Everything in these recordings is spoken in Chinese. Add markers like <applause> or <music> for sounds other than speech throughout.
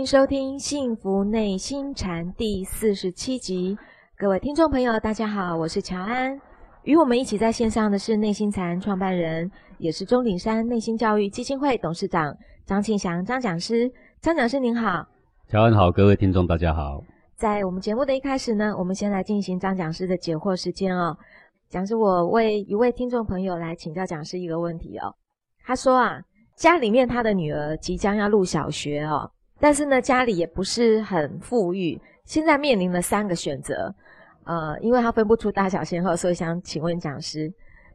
迎收听《幸福内心禅》第四十七集。各位听众朋友，大家好，我是乔安。与我们一起在线上的是内心禅创办人，也是钟鼎山内心教育基金会董事长张庆祥张讲师。张讲师您好，乔安好，各位听众大家好。在我们节目的一开始呢，我们先来进行张讲师的解惑时间哦。讲师，我为一位听众朋友来请教讲师一个问题哦。他说啊，家里面他的女儿即将要入小学哦。但是呢，家里也不是很富裕，现在面临了三个选择，呃，因为他分不出大小先后，所以想请问讲师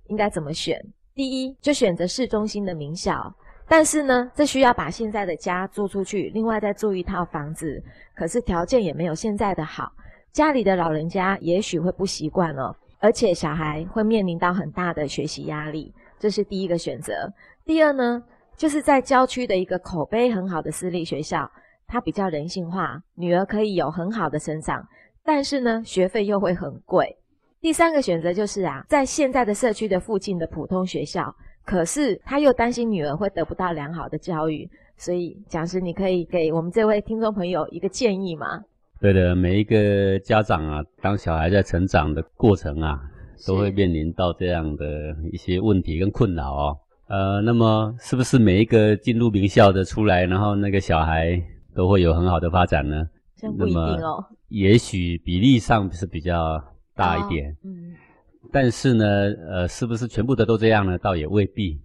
应该怎么选？第一，就选择市中心的名校，但是呢，这需要把现在的家租出去，另外再租一套房子，可是条件也没有现在的好，家里的老人家也许会不习惯哦，而且小孩会面临到很大的学习压力，这是第一个选择。第二呢？就是在郊区的一个口碑很好的私立学校，它比较人性化，女儿可以有很好的成长，但是呢，学费又会很贵。第三个选择就是啊，在现在的社区的附近的普通学校，可是他又担心女儿会得不到良好的教育，所以讲师，你可以给我们这位听众朋友一个建议吗？对的，每一个家长啊，当小孩在成长的过程啊，都会面临到这样的一些问题跟困扰哦。呃，那么是不是每一个进入名校的出来，然后那个小孩都会有很好的发展呢？这不一定哦。也许比例上是比较大一点，嗯。但是呢，呃，是不是全部的都这样呢？倒也未必。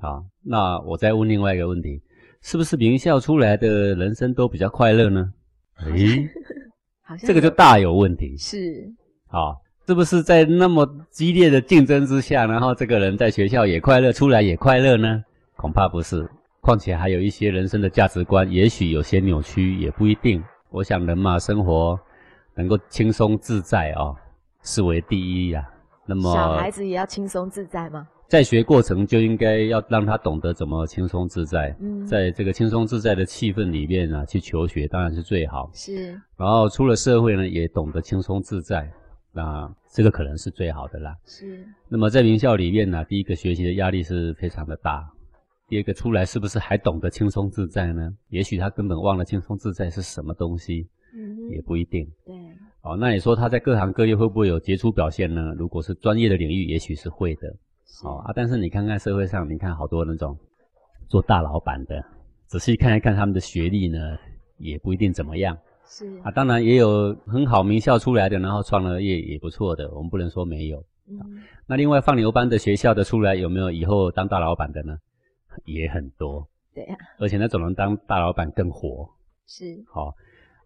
好，那我再问另外一个问题：是不是名校出来的人生都比较快乐呢？诶，<laughs> 好像这个就大有问题。是。好。是不是在那么激烈的竞争之下，然后这个人在学校也快乐，出来也快乐呢？恐怕不是。况且还有一些人生的价值观，也许有些扭曲，也不一定。我想人嘛，生活能够轻松自在哦，视为第一呀。那么小孩子也要轻松自在吗？在学过程就应该要让他懂得怎么轻松自在。嗯，在这个轻松自在的气氛里面啊，去求学当然是最好。是。然后出了社会呢，也懂得轻松自在。那这个可能是最好的啦。是。那么在名校里面呢，第一个学习的压力是非常的大，第二个出来是不是还懂得轻松自在呢？也许他根本忘了轻松自在是什么东西，嗯，也不一定。对。哦，那你说他在各行各业会不会有杰出表现呢？如果是专业的领域，也许是会的。哦啊，但是你看看社会上，你看好多那种做大老板的，仔细看一看他们的学历呢，也不一定怎么样。是啊，当然也有很好名校出来的，然后创了业也不错的，我们不能说没有。嗯，那另外放牛班的学校的出来，有没有以后当大老板的呢？<laughs> 也很多。对呀，而且那种人当大老板更火。是。好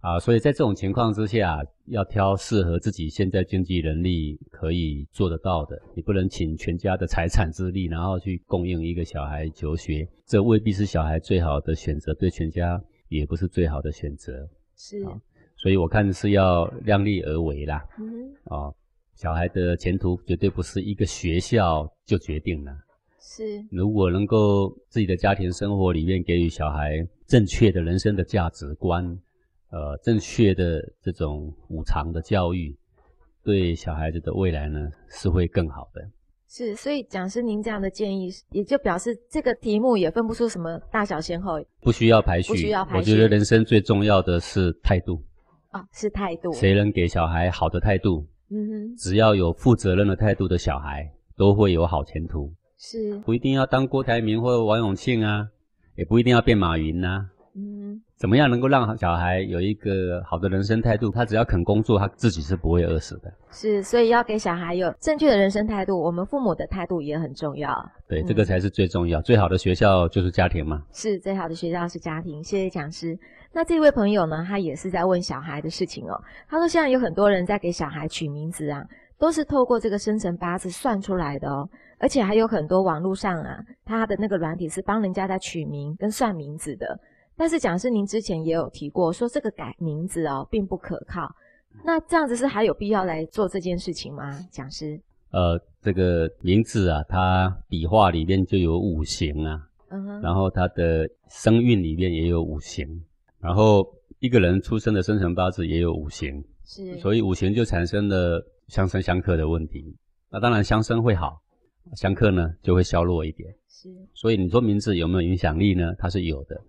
啊，所以在这种情况之下，要挑适合自己现在经济能力可以做得到的，你不能请全家的财产之力，然后去供应一个小孩求学，这未必是小孩最好的选择，对全家也不是最好的选择。是，所以我看是要量力而为啦。嗯，哦，小孩的前途绝对不是一个学校就决定了。是，如果能够自己的家庭生活里面给予小孩正确的人生的价值观，呃，正确的这种五常的教育，对小孩子的未来呢是会更好的。是，所以讲师您这样的建议，也就表示这个题目也分不出什么大小先后，不需要排序，不需要排序。我觉得人生最重要的是态度，啊，是态度。谁能给小孩好的态度？嗯哼，只要有负责任的态度的小孩，都会有好前途。是，不一定要当郭台铭或王永庆啊，也不一定要变马云呐。嗯，怎么样能够让小孩有一个好的人生态度？他只要肯工作，他自己是不会饿死的。是，所以要给小孩有正确的人生态度。我们父母的态度也很重要。对，这个才是最重要。最好的学校就是家庭嘛。是，最好的学校是家庭。谢谢讲师。那这位朋友呢？他也是在问小孩的事情哦。他说，现在有很多人在给小孩取名字啊，都是透过这个生辰八字算出来的哦。而且还有很多网络上啊，他的那个软体是帮人家在取名跟算名字的。但是讲师，您之前也有提过，说这个改名字哦，并不可靠。那这样子是还有必要来做这件事情吗？讲师？呃，这个名字啊，它笔画里面就有五行啊，嗯哼，然后它的声韵里面也有五行，然后一个人出生的生辰八字也有五行，是，所以五行就产生了相生相克的问题。那当然相生会好，相克呢就会消弱一点。是，所以你说名字有没有影响力呢？它是有的。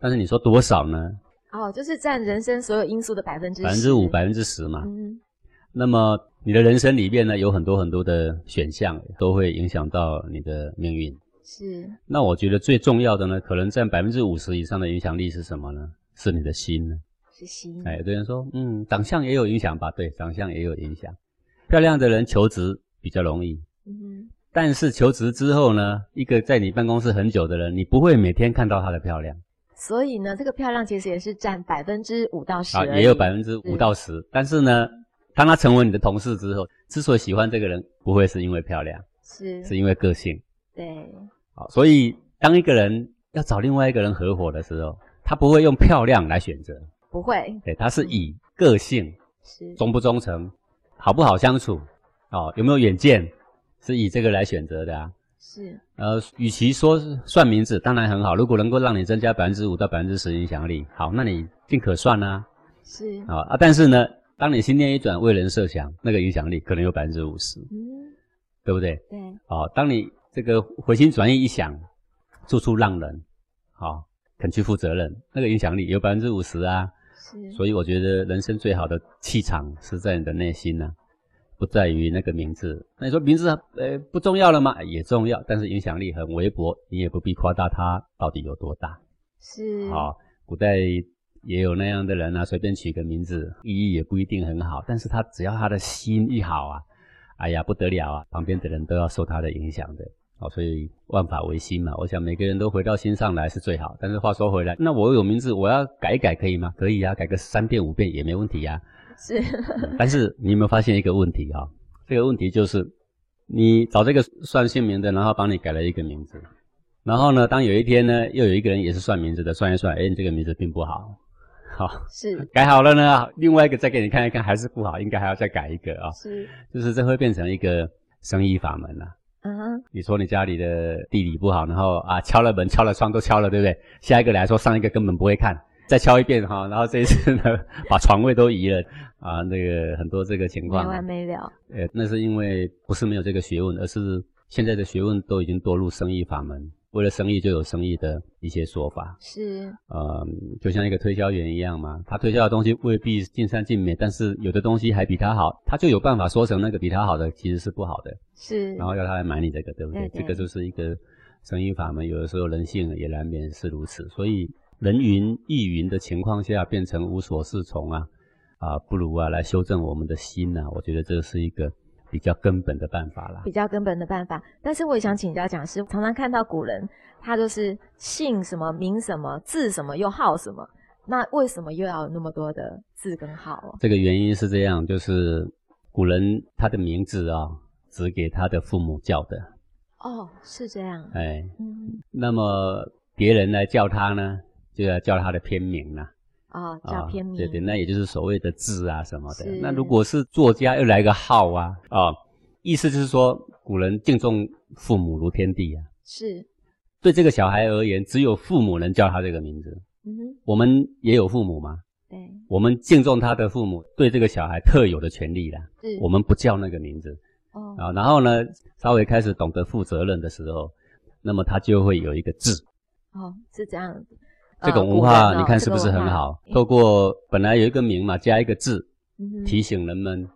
但是你说多少呢？哦，就是占人生所有因素的百分之百分之五、百分之十嘛。嗯，那么你的人生里面呢，有很多很多的选项，都会影响到你的命运。是。那我觉得最重要的呢，可能占百分之五十以上的影响力是什么呢？是你的心呢？是心。哎，有的人说，嗯，长相也有影响吧？对，长相也有影响。漂亮的人求职比较容易。嗯。但是求职之后呢，一个在你办公室很久的人，你不会每天看到她的漂亮。所以呢，这个漂亮其实也是占百分之五到十。啊，也有百分之五到十。但是呢，当他成为你的同事之后，之所以喜欢这个人，不会是因为漂亮，是是因为个性。对。好，所以当一个人要找另外一个人合伙的时候，他不会用漂亮来选择，不会。对，他是以个性，是忠不忠诚，好不好相处，哦，有没有远见，是以这个来选择的啊。是，呃，与其说是算名字，当然很好。如果能够让你增加百分之五到百分之十影响力，好，那你尽可算啊。是啊啊，但是呢，当你心念一转，为人设想，那个影响力可能有百分之五十，嗯，对不对？对。哦，当你这个回心转意一想，处处让人，好，肯去负责任，那个影响力有百分之五十啊。是。所以我觉得人生最好的气场是在你的内心呢。不在于那个名字，那你说名字呃不重要了吗？也重要，但是影响力很微薄，你也不必夸大它到底有多大。是，好，古代也有那样的人啊，随便取个名字，意义也不一定很好，但是他只要他的心一好啊，哎呀不得了啊，旁边的人都要受他的影响的。好，所以万法唯心嘛，我想每个人都回到心上来是最好。但是话说回来，那我有名字，我要改一改可以吗？可以啊，改个三遍五遍也没问题呀。是，<laughs> 但是你有没有发现一个问题哈？这个问题就是，你找这个算姓名的，然后帮你改了一个名字，然后呢，当有一天呢，又有一个人也是算名字的，算一算，哎，你这个名字并不好，好，是改好了呢，另外一个再给你看一看，还是不好，应该还要再改一个啊。是，就是这会变成一个生意法门了。嗯哼，你说你家里的地理不好，然后啊敲了门、敲了窗都敲了，对不对？下一个来说，上一个根本不会看。再敲一遍哈，然后这一次呢，<laughs> 把床位都移了啊，那个很多这个情况没完没了。呃，那是因为不是没有这个学问，而是现在的学问都已经堕入生意法门，为了生意就有生意的一些说法。是，呃，就像一个推销员一样嘛，他推销的东西未必尽善尽美，但是有的东西还比他好，他就有办法说成那个比他好的其实是不好的。是，然后要他来买你这个，对不对？这个就是一个生意法门，有的时候人性也难免是如此，所以。人云亦云的情况下，变成无所适从啊，啊，不如啊来修正我们的心呢。我觉得这是一个比较根本的办法啦。比较根本的办法。但是我也想请教讲师，常常看到古人，他就是姓什么名什么字什么又号什么，那为什么又要有那么多的字跟号？这个原因是这样，就是古人他的名字啊，只给他的父母叫的。哦，是这样。哎，嗯，那么别人来叫他呢？就要叫他的片名了，哦，叫片名，对对，那也就是所谓的字啊什么的。那如果是作家，又来个号啊，啊，意思就是说，古人敬重父母如天地啊。是，对这个小孩而言，只有父母能叫他这个名字。嗯哼，我们也有父母嘛。对，我们敬重他的父母，对这个小孩特有的权利啦。是，我们不叫那个名字。哦，啊，然后呢，稍微开始懂得负责任的时候，那么他就会有一个字。哦，是这样。这种文化你看是不是很好？透过本来有一个名嘛，加一个字，提醒人们，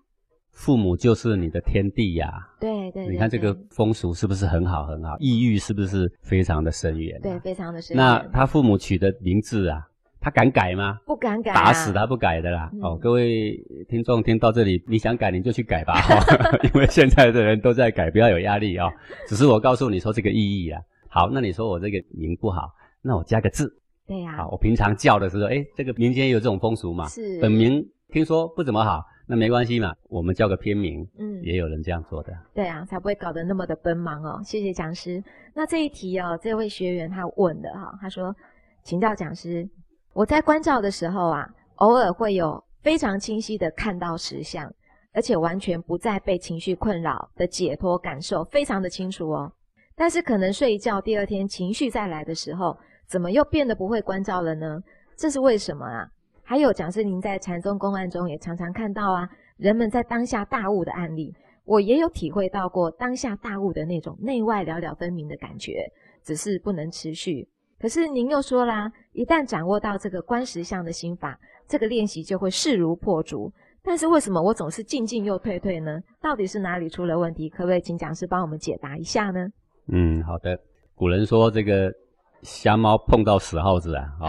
父母就是你的天地呀。对对，你看这个风俗是不是很好很好？意欲是不是非常的深远？对，非常的深远。那他父母取的名字啊，他敢改吗？不敢改，打死他不改的啦。哦，各位听众听到这里，你想改你就去改吧，<laughs> 因为现在的人都在改，不要有压力啊。只是我告诉你说这个意义啊。好，那你说我这个名不好，那我加个字。对呀，好，我平常叫的时候，哎，这个民间有这种风俗嘛？是。本名听说不怎么好，那没关系嘛，我们叫个片名，嗯，也有人这样做的。对啊，才不会搞得那么的奔忙哦。谢谢讲师。那这一题哦，这位学员他问的哈，他说，请教讲师，我在关照的时候啊，偶尔会有非常清晰的看到实相，而且完全不再被情绪困扰的解脱感受，非常的清楚哦。但是可能睡一觉，第二天情绪再来的时候。怎么又变得不会关照了呢？这是为什么啊？还有，讲师您在禅宗公案中也常常看到啊，人们在当下大悟的案例，我也有体会到过当下大悟的那种内外了了分明的感觉，只是不能持续。可是您又说啦，一旦掌握到这个观实相的心法，这个练习就会势如破竹。但是为什么我总是进进又退退呢？到底是哪里出了问题？可不可以请讲师帮我们解答一下呢？嗯，好的。古人说这个瞎猫碰到死耗子啊，哦，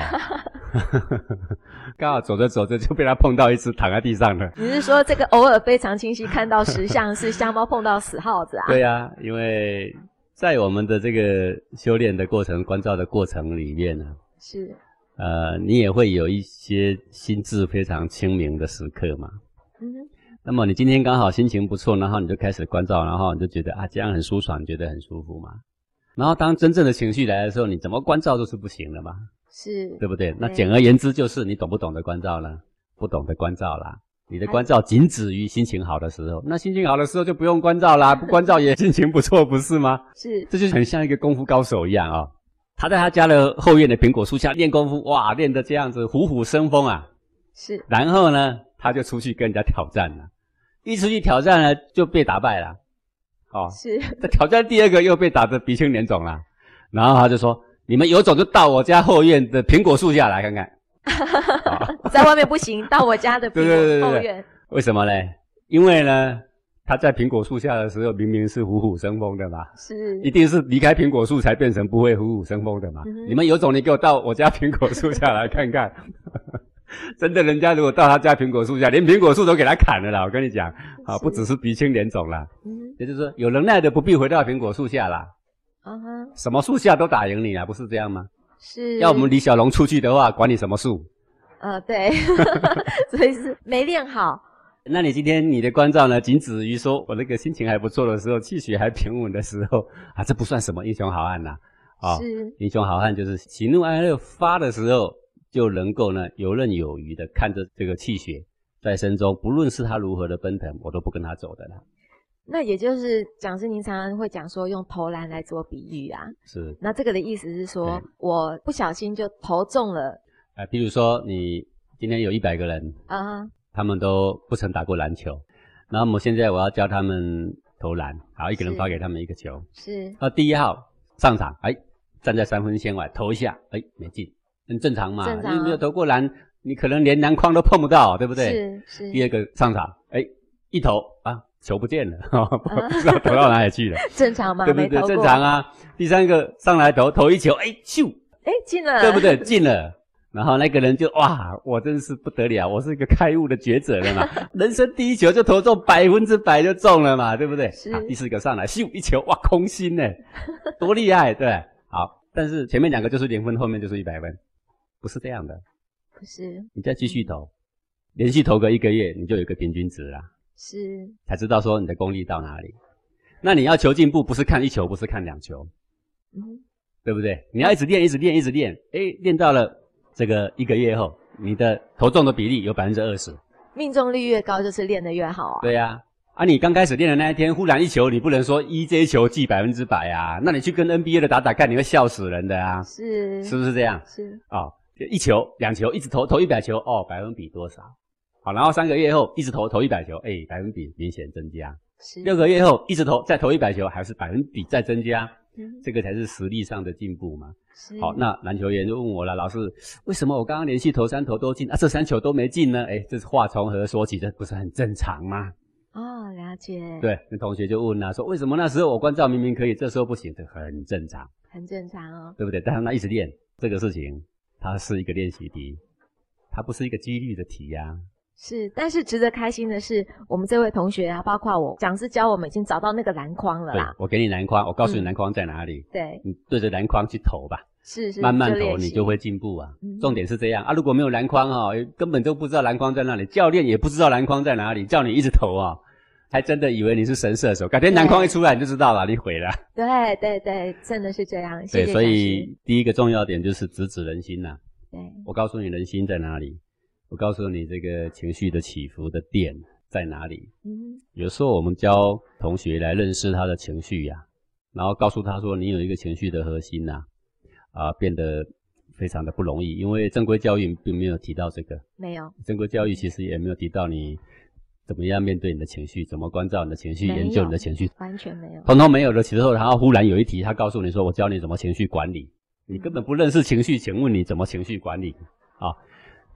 <laughs> 刚好走着走着就被它碰到一只躺在地上了。你是说这个偶尔非常清晰看到实相是瞎猫碰到死耗子啊？<laughs> 对啊，因为在我们的这个修炼的过程、关照的过程里面呢，是呃，你也会有一些心智非常清明的时刻嘛。嗯哼，那么你今天刚好心情不错，然后你就开始关照，然后你就觉得啊这样很舒爽，觉得很舒服嘛。然后当真正的情绪来的时候，你怎么关照都是不行的嘛，是，对不对？那对简而言之就是你懂不懂得关照呢？不懂得关照啦。你的关照仅止于心情好的时候，那心情好的时候就不用关照啦，<laughs> 不关照也心情不错，不是吗？是，这就很像一个功夫高手一样啊、他在他家的后院的苹果树下练功夫，哇，练得这样子虎虎生风啊。是，然后呢，他就出去跟人家挑战了，一出去挑战呢就被打败了，哦，是，<laughs> 这挑战第二个又被打得鼻青脸肿了，然后他就说：“你们有种就到我家后院的苹果树下来看看。哦 <laughs> 在外面不行，到我家的对 <laughs> 对对对对后院，为什么呢？因为呢，他在苹果树下的时候明明是虎虎生风的嘛，是一定是离开苹果树才变成不会虎虎生风的嘛。嗯你们有种，你给我到我家苹果树下来看看。<laughs> 真的，人家如果到他家苹果树下，连苹果树都给他砍了啦。我跟你讲，啊，不只是鼻青脸肿啦，嗯也就是说，有能耐的不必回到苹果树下啦，啊哈，什么树下都打赢你啊，不是这样吗？是，要我们李小龙出去的话，管你什么树。呃对，<laughs> 所以是没练好，那你今天你的关照呢，仅止于说我那个心情还不错的时候，气血还平稳的时候啊，这不算什么英雄好汉呐、啊。是英雄好汉就是喜怒哀乐发的时候，就能够呢游刃有余的看着这个气血在身中，不论是他如何的奔腾，我都不跟他走的啦。那也就是讲师，您常常会讲说用投篮来做比喻啊。是，那这个的意思是说，我不小心就投中了。啊，比如说你今天有一百个人，啊，他们都不曾打过篮球，然后我现在我要教他们投篮，好，一个人是。发给他们一个球，是。那第一号上场，哎，站在三分线外投一下，哎，没进，很正常嘛，正常因为没有投过篮，你可能连篮筐都碰不到，<laughs> 对不对？是是，第二个上场，哎，一投啊，球不见了，<laughs> 不知道投到哪里去了，<laughs> 正常嘛？对不对？正常，啊。第三个上来投投一球，哎，咻，哎，进了，对不对？进了。然后那个人就哇，我真是不得了，我是一个开悟的觉者了嘛，人生第一球就投中百分之百就中了嘛，对不对？是啊，第四个上来咻一球，哇，空心呢，多厉害，对，好。但是前面两个就是零分，后面就是一百分，不是这样的。不是你再继续投，连续投个一个月，你就有一个平均值啦，是才知道说你的功力到哪里。那你要求进步，不是看一球，不是看两球，嗯对不对？你要一直练，一直练，一直练，哎，练到了这个一个月后，你的投中的比例有百分之二十。命中率越高，就是练得越好啊。对呀、啊，你刚开始练的那一天，忽然一球，你不能说一这一球记百分之百啊，那你去跟 NBA 的打打看，你会笑死人的啊，是是不是这样？是啊、一球、两球，一直投投一百球，哦，百分比多少？好，然后三个月后一直投投一百球，哎，百分比明显增加。是六个月后一直投再投一百球，还是百分比再增加，嗯这个才是实力上的进步嘛。是好，那篮球员就问我了，老师，为什么我刚刚连续投三投都进，啊，这三球都没进呢？哎，这是话从何说起？这不是很正常吗？哦，了解，，对，那同学就问了，说为什么那时候我关照明明可以，这时候不行？这很正常，很正常哦。对不对？但是他一直练这个事情，它是一个练习题，它不是一个几率的题呀、是，但是值得开心的是，我们这位同学啊，包括我，讲师教我们已经找到那个篮筐了对啦。，我给你篮筐，我告诉你嗯。篮筐在哪里，对，你对着篮筐去投吧，是是，慢慢投你就会进步啊。嗯。重点是这样啊，如果没有篮筐哈、根本就不知道篮筐在哪里，教练也不知道篮筐在哪里，叫你一直投啊，还真的以为你是神射手，改天篮筐一出来你就知道了，你毁了。对对对，真的是这样。对，所以第一个重要点就是直指人心呐、对我告诉你人心在哪里，我告诉你这个情绪的起伏的点在哪里。嗯有时候我们教同学来认识他的情绪呀、然后告诉他说你有一个情绪的核心呐、啊，变得非常的不容易，因为正规教育并没有提到这个，没有正规教育其实也没有提到你怎么样面对你的情绪，怎么关照你的情绪，研究你的情绪，完全没有。通通没有的时候，然后忽然有一题，他告诉你说我教你怎么情绪管理，你根本不认识情绪，请问你怎么情绪管理啊？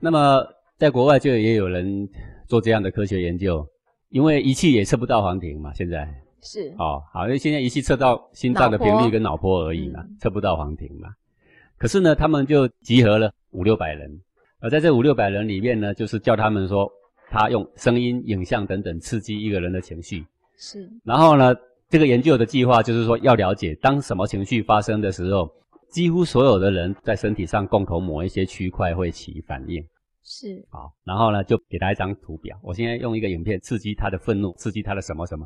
那么在国外就也有人做这样的科学研究，因为仪器也测不到黄庭嘛，现在是哦，好，因为现在仪器测到心脏的频率跟脑波而已嘛，测不到黄庭嘛。可是呢，他们就集合了五六百人，而在这五六百人里面呢，就是叫他们说，他用声音、影像等等刺激一个人的情绪，是，然后呢，这个研究的计划就是说要了解当什么情绪发生的时候。几乎所有的人在身体上共同某一些区块会起反应，是好，然后呢就给他一张图表。我现在用一个影片刺激他的愤怒，刺激他的什么什么。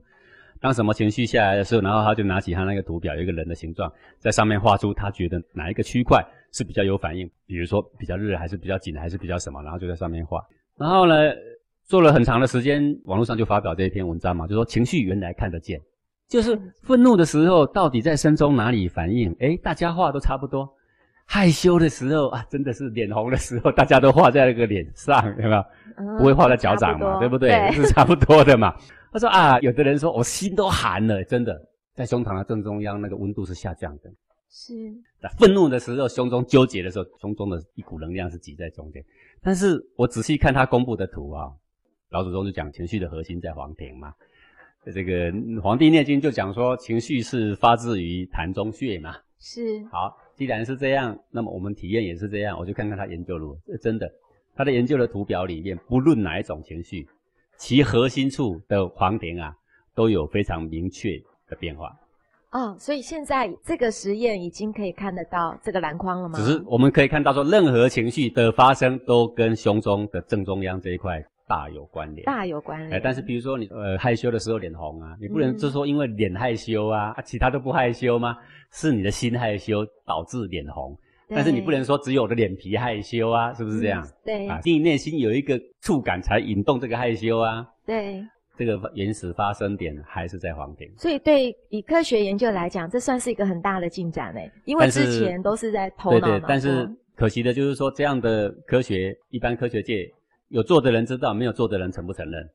当什么情绪下来的时候，然后他就拿起他那个图表，有一个人的形状，在上面画出他觉得哪一个区块是比较有反应，比如说比较热还是比较紧还是比较什么，然后就在上面画。然后呢做了很长的时间，网络上就发表这一篇文章嘛，就说情绪原来看得见。就是愤怒的时候，到底在身中哪里反应？哎，大家画都差不多。害羞的时候啊，真的是脸红的时候，大家都画在那个脸上，有没有？不会画在脚掌嘛，对不对？是差不多的嘛。他说啊，有的人说我心都寒了，真的，在胸膛的正中央那个温度是下降的。是。在愤怒的时候，胸中纠结的时候，胸中的一股能量是挤在中间。但是我仔细看他公布的图啊，老祖宗就讲情绪的核心在黄庭嘛。这个《黄帝内经》就讲说，情绪是发自于痰中穴嘛。是。好，既然是这样，那么我们体验也是这样。我就看看他研究如何。真的，他的研究的图表里面，不论哪一种情绪，其核心处的黄庭啊，都有非常明确的变化。哦，所以现在这个实验已经可以看得到这个篮筐了吗？只是我们可以看到说，任何情绪的发生都跟胸中的正中央这一块。大有关联，大有关联。但是比如说你呃害羞的时候脸红啊，你不能就说因为脸害羞啊，啊其他都不害羞吗？是你的心害羞导致脸红，但是你不能说只有我的脸皮害羞啊，是不是这样？对啊，你内心有一个触感才引动这个害羞啊。对，这个原始发生点还是在黄庭。所以对以科学研究来讲，这算是一个很大的进展诶，因为之前都是在头脑对对，但是可惜的就是说这样的科学，一般科学界。有做的人知道，没有做的人承不承认？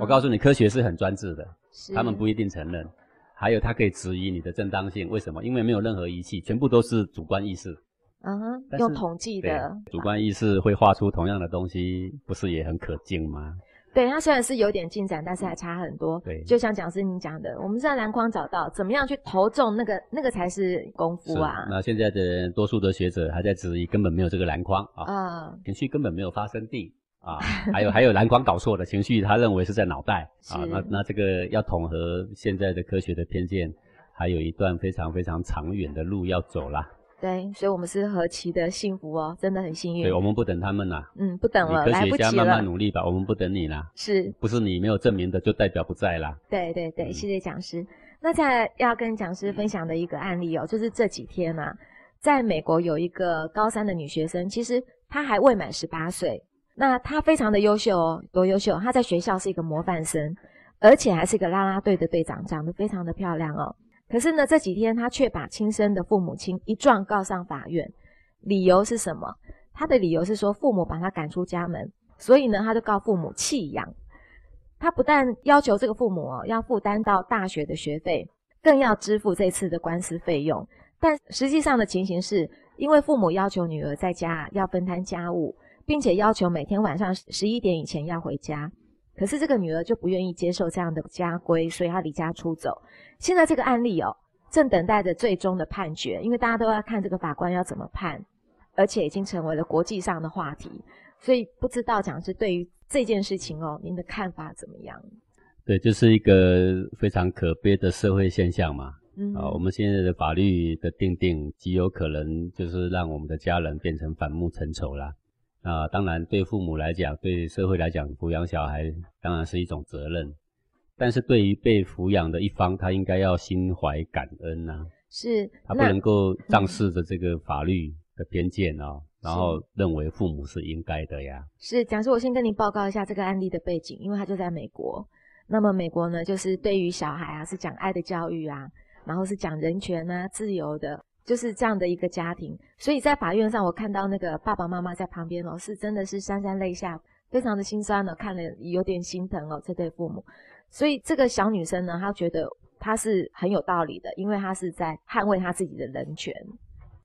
我告诉你，科学是很专制的，他们不一定承认。还有，他可以质疑你的正当性，为什么？因为没有任何仪器，全部都是主观意识。嗯哼，用统计的。主观意识会画出同样的东西，不是也很可敬吗？对，它虽然是有点进展，但是还差很多。对，就像讲师你讲的，我们在篮筐找到怎么样去投中那个，那个才是功夫啊。那现在的多数的学者还在质疑，根本没有这个篮筐啊，情绪根本没有发生地。啊，<laughs> 还有还有蓝光搞错的情绪，他认为是在脑袋啊。那那这个要统合现在的科学的偏见，还有一段非常非常长远的路要走啦。对，所以我们是何其的幸福哦，真的很幸运。对，我们不等他们啦。嗯，不等了，科学家慢慢努力吧，我们不等你啦。是，不是你没有证明的就代表不在啦？对对对，谢谢讲师。那在要跟讲师分享的一个案例哦，就是这几天啊，在美国有一个高三的女学生，其实她还未满十八岁。那他非常的优秀哦，多优秀！他在学校是一个模范生，而且还是一个啦啦队的队长，长得非常的漂亮哦。可是呢，这几天他却把亲生的父母亲一状告上法院，理由是什么？他的理由是说父母把他赶出家门，所以呢，他就告父母弃养。他不但要求这个父母哦要负担到大学的学费，更要支付这次的官司费用。但实际上的情形是，因为父母要求女儿在家要分担家务。并且要求每天晚上十一点以前要回家，可是这个女儿就不愿意接受这样的家规，所以她离家出走。现在这个案例哦，正等待着最终的判决，因为大家都要看这个法官要怎么判，而且已经成为了国际上的话题。所以不知道讲师对于这件事情哦，您的看法怎么样？对，就是一个非常可悲的社会现象嘛。嗯啊，我们现在的法律的定定极有可能就是让我们的家人变成反目成仇啦。啊，当然，对父母来讲，对社会来讲，抚养小孩当然是一种责任。但是对于被抚养的一方，他应该要心怀感恩呐。是，他不能够仗势着这个法律的偏见哦，然后认为父母是应该的呀。是，讲师，我先跟您报告一下这个案例的背景，因为他就在美国。那么美国呢，就是对于小孩啊，是讲爱的教育啊，然后是讲人权啊，自由的。就是这样的一个家庭，所以在法院上，我看到那个爸爸妈妈在旁边哦，是真的是潸潸泪下，非常的心酸呢，看了有点心疼哦，这对父母。所以这个小女生呢，她觉得她是很有道理的，因为她是在捍卫她自己的人权。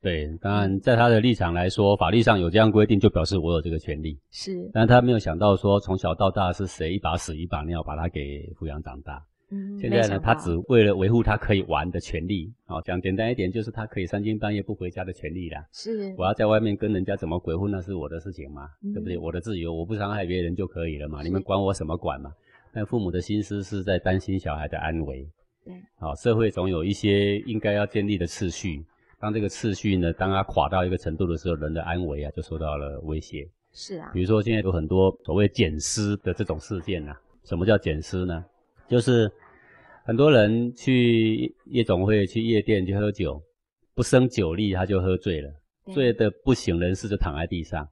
对，当然在她的立场来说，法律上有这样规定，就表示我有这个权利。是，但她没有想到说，从小到大是谁一把屎一把尿把她给抚养长大。嗯，现在呢，他只为了维护他可以玩的权利，哦，讲简单一点，就是他可以三更半夜不回家的权利啦。是我要在外面跟人家怎么鬼混，那是我的事情嘛，嗯对不对？我的自由，我不伤害别人就可以了嘛，你们管我什么管嘛？但父母的心思是在担心小孩的安危。对，好、社会总有一些应该要建立的次序。当这个次序呢，当它垮到一个程度的时候，人的安危啊就受到了威胁。是啊比，如说现在有很多所谓捡尸的这种事件啊，什么叫捡尸呢？就是很多人去夜总会、去夜店去喝酒，不胜酒力他就喝醉了，醉得不省人事就躺在地上，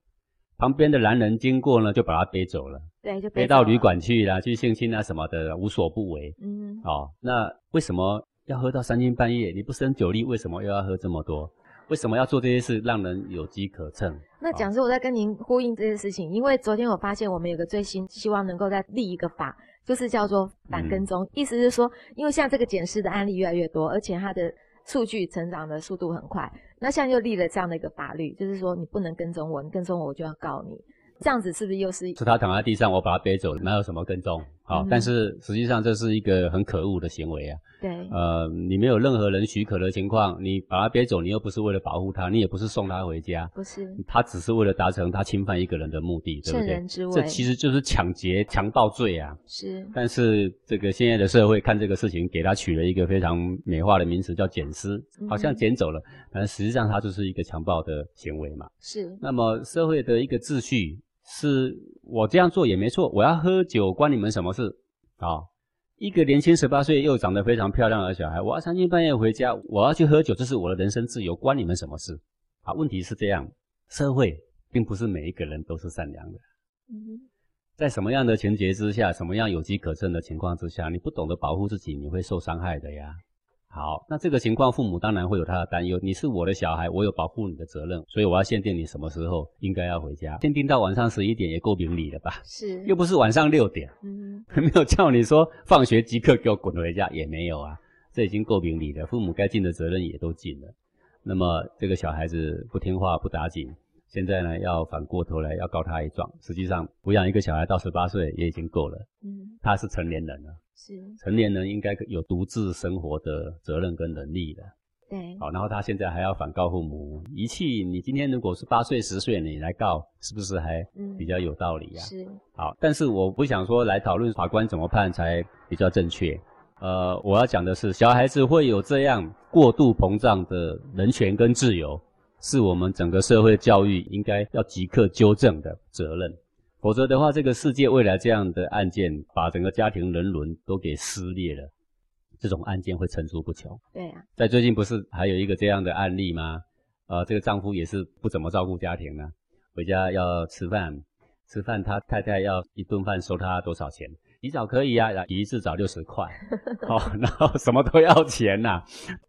旁边的男人经过呢就把他背走了，对，就背到旅，馆去啦，去性侵啊什么的，无所不为。嗯，哦，那为什么要喝到三更半夜？你不胜酒力，为什么又要喝这么多？为什么要做这些事，让人有机可乘？那讲师，我在跟您呼应这件事情，因为昨天我发现我们有个最新，希望能够再立一个法，就是叫做反跟踪，意思是说，因为现在这个检视的案例越来越多，而且它的数据成长的速度很快，那现在又立了这样的一个法律，就是说你不能跟踪我，你跟踪我我就要告你，这样子是不是又是是他躺在地上，我把他背走，哪有什么跟踪？好、嗯但是实际上这是一个很可恶的行为啊。对，呃，你没有任何人许可的情况，你把他背走，你又不是为了保护他，你也不是送他回家，不是。他只是为了达成他侵犯一个人的目的，对不对？这，其实就是抢劫、强盗罪啊。是。但是这个现在的社会看这个事情，给他取了一个非常美化的名词，叫捡尸，好像嗯捡走了，但实际上它就是一个强暴的行为嘛。是，那么社会的一个秩序是我这样做也没错，我要喝酒关你们什么事啊？一个年轻十八岁又长得非常漂亮的小孩，我要三更半夜回家，我要去喝酒，这是我的人身自由，关你们什么事？啊，问题是这样，社会并不是每一个人都是善良的。嗯在什么样的情节之下，什么样有机可乘的情况之下，你不懂得保护自己，你会受伤害的呀。好，那这个情况，父母当然会有他的担忧。你是我的小孩，我有保护你的责任，所以我要限定你什么时候应该要回家，限定到晚上十一点也够明理了吧？是，又不是晚上六点，嗯没有叫你说放学即刻给我滚回家，也没有啊。这已经够明理了，父母该尽的责任也都尽了。那么这个小孩子不听话、不打紧，现在呢要反过头来要告他一状。实际上抚养一个小孩到十八岁也已经够了，嗯他是成年人了，是，成年人应该有独自生活的责任跟能力的。对，好，然后他现在还要反告父母遗弃你。今天如果是八岁、十岁，你来告，是不是还嗯比较有道理呀、是，好，但是我不想说来讨论法官怎么判才比较正确。呃，我要讲的是，小孩子会有这样过度膨胀的人权跟自由，是我们整个社会教育应该要即刻纠正的责任。否则的话，这个世界未来这样的案件，把整个家庭人伦都给撕裂了，这种案件会层出不穷。对啊，在最近不是还有一个这样的案例吗？呃，这个丈夫也是不怎么照顾家庭呢，回家要吃饭，吃饭他太太要一顿饭收他多少钱？洗澡可以啊，洗一次澡六十块，<laughs> 哦，然后什么都要钱呐、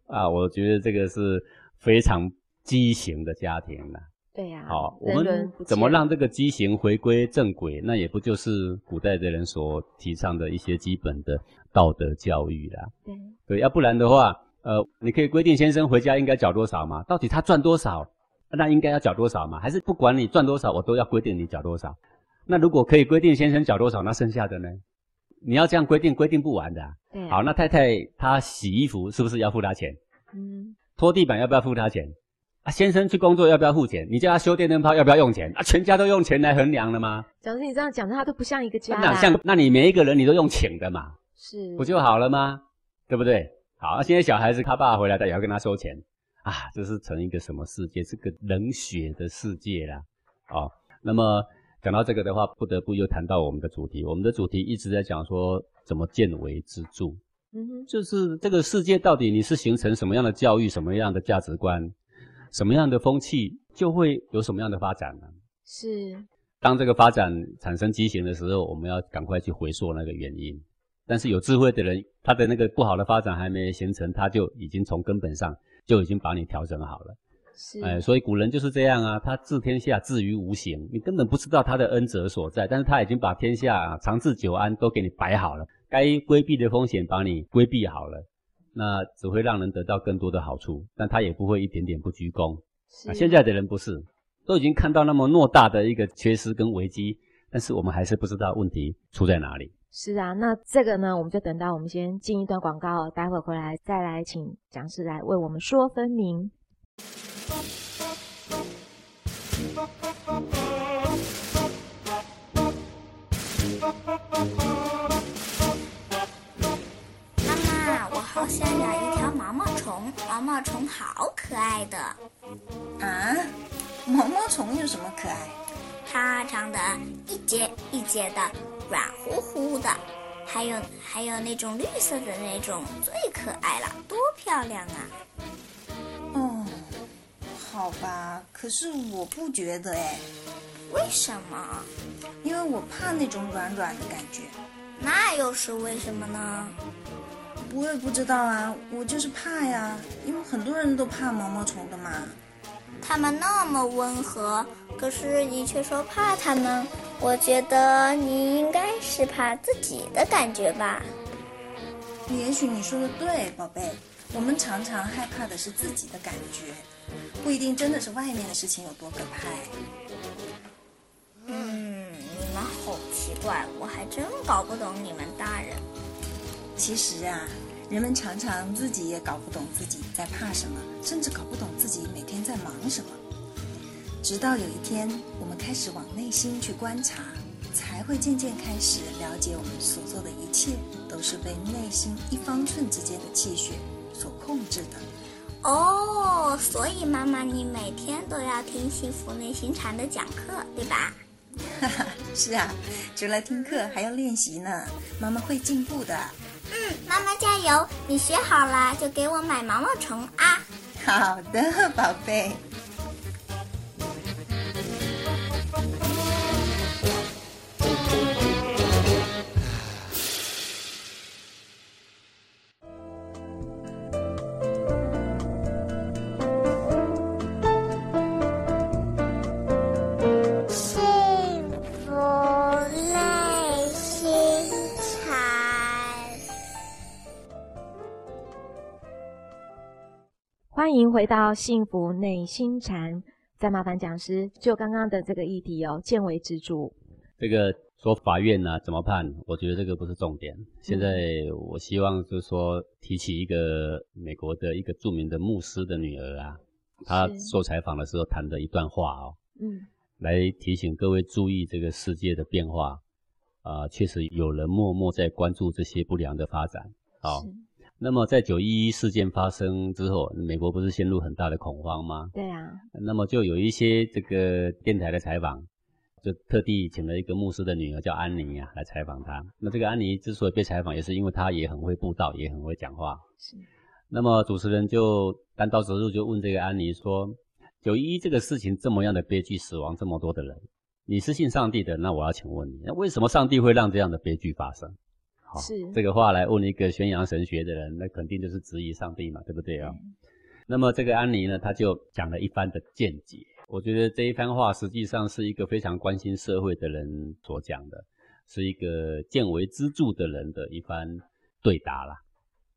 啊，我觉得这个是非常畸形的家庭呐、对呀，好，我们怎么让这个畸形回归正轨？那也不就是古代的人所提倡的一些基本的道德教育啦。对，对，要不然的话，呃，你可以规定先生回家应该缴多少嘛？到底他赚多少，那应该要缴多少嘛？还是不管你赚多少，我都要规定你缴多少？那如果可以规定先生缴多少，那剩下的呢？你要这样规定，规定不完的啊、对啊，好，那太太她洗衣服是不是要付她钱？嗯，拖地板要不要付她钱？啊，先生去工作要不要付钱？你叫他修电灯泡要不要用钱？啊，全家都用钱来衡量了吗？假如你这样讲，他都不像一个家哪像？那你每一个人你都用请的嘛？是不就好了吗？对不对？好，那现在小孩子他爸回来，他也要跟他收钱啊，这是成一个什么世界？是个冷血的世界啦。哦，那么讲到这个的话，不得不又谈到我们的主题。我们的主题一直在讲说怎么见微知著，嗯哼，就是这个世界到底你是形成什么样的教育、什么样的价值观、什么样的风气，就会有什么样的发展呢？是，当这个发展产生畸形的时候，我们要赶快去回溯那个原因。但是有智慧的人，他的那个不好的发展还没形成，他就已经从根本上就已经把你调整好了。是，哎，所以古人就是这样啊，他治天下治于无形，你根本不知道他的恩泽所在，但是他已经把天下、啊、长治久安都给你摆好了，该规避的风险把你规避好了，那只会让人得到更多的好处，但他也不会一点点不鞠躬啊，现在的人不是，都已经看到那么偌大的一个缺失跟危机，但是我们还是不知道问题出在哪里。是啊，那这个呢，我们就等到我们先进一段广告，待会回来再来请讲师来为我们说分明。妈，我好想养一条毛毛虫，毛毛虫好可爱的。啊，毛毛虫有什么可爱？它长得一节一节的。软乎乎的，还有还有那种绿色的那种最可爱了，多漂亮啊！哦，好吧，可是我不觉得哎。为什么？因为我怕那种软软的感觉。那又是为什么呢？我也不知道啊，我就是怕呀，因为很多人都怕毛毛虫的嘛。它们那么温和，可是你却说怕它们。我觉得你应该是怕自己的感觉吧。也许你说的对，宝贝。我们常常害怕的是自己的感觉，不一定真的是外面的事情有多可怕。嗯，你们好奇怪，我还真搞不懂你们大人。其实啊，人们常常自己也搞不懂自己在怕什么，甚至搞不懂自己每天在忙什么。直到有一天，我们开始往内心去观察，才会渐渐开始了解，我们所做的一切都是被内心一方寸之间的气血所控制的。哦，所以妈妈，你每天都要听幸福内心禅的讲课，对吧？哈哈，是啊，除了听课，还要练习呢。妈妈会进步的。嗯，妈妈加油！你学好了就给我买毛毛虫啊。好的，宝贝。迎回到幸福内心禅，再麻烦讲师就刚刚的这个议题哦，见微知著。这个说法院呢怎么判？我觉得这个不是重点。现在我希望就是说提起一个美国的一个著名的牧师的女儿啊，她受采访的时候谈的一段话哦，嗯，来提醒各位注意这个世界的变化啊，确实有人默默在关注这些不良的发展，好。那么在九一一事件发生之后，美国不是陷入很大的恐慌吗？对啊。那么就有一些这个电台的采访，就特地请了一个牧师的女儿叫安妮啊来采访他。那这个安妮之所以被采访，也是因为她也很会布道，也很会讲话。是。那么主持人就单刀直入就问这个安妮说：“九一一这个事情这么样的悲剧，死亡这么多的人，你是信上帝的？那我要请问你，那为什么上帝会让这样的悲剧发生？”是这个话来问一个宣扬神学的人，那肯定就是质疑上帝嘛，对不对啊？那么这个安妮呢，他就讲了一番的见解。我觉得这一番话实际上是一个非常关心社会的人所讲的，是一个见微知著的人的一番对答啦。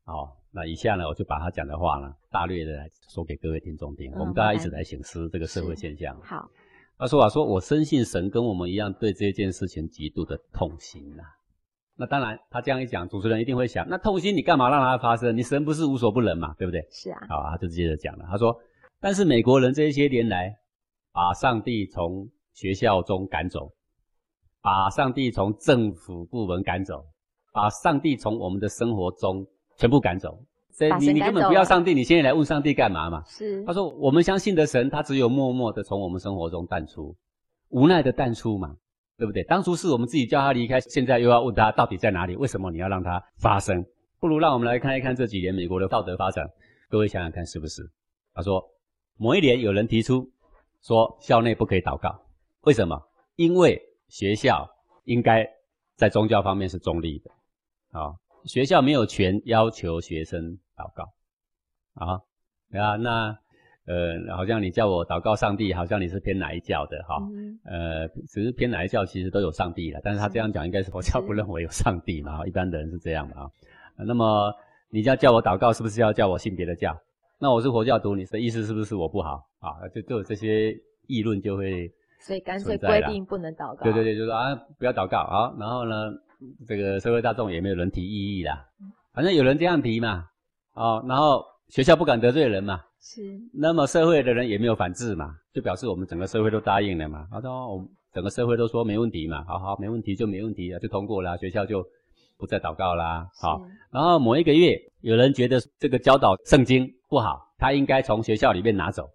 好，那以下呢，我就把他讲的话呢，大略的来说给各位听众听。我们大家一起来醒思这个社会现象。好，他说啊，说我深信神跟我们一样，对这件事情极度的痛心呐。那当然，他这样一讲，主持人一定会想：那痛心你干嘛让它发生？你神不是无所不能嘛，对不对？是啊。好，他就接着讲了。他说：“但是美国人这些年来，把上帝从学校中赶走，把上帝从政府部门赶走，把上帝从我们的生活中全部赶走。所以你你根本不要上帝，你现在来问上帝干嘛嘛？是。他说：我们相信的神，他只有默默的从我们生活中淡出，无奈的淡出嘛。”对不对？当初是我们自己叫他离开，现在又要问他到底在哪里？为什么你要让他发生？不如让我们来看一看这几年美国的道德发展。各位想想看，是不是？他说，某一年有人提出说校内不可以祷告，为什么？因为学校应该在宗教方面是中立的。啊，学校没有权要求学生祷告。啊，啊，那。呃，好像你叫我祷告上帝，好像你是偏哪一教的哈？呃，只是偏哪一教，其实都有上帝了。但是他这样讲，应该是佛教不认为有上帝嘛？一般的人是这样的啊。那么你要叫我祷告，是不是要叫我信别的教？那我是佛教徒，你的意思是不是我不好啊？就就有这些议论就会，所以干脆规定不能祷告。对对对，就说啊，不要祷告啊。然后呢，这个社会大众也没有人提异议啦，反正有人这样提嘛，哦，然后学校不敢得罪人嘛，是。那么社会的人也没有反制嘛，就表示我们整个社会都答应了嘛。他说我们整个社会都说没问题嘛，好好没问题就没问题了，就通过了，学校就不再祷告啦。好，然后某一个月，有人觉得这个教导圣经。不好，他应该从学校里面拿走。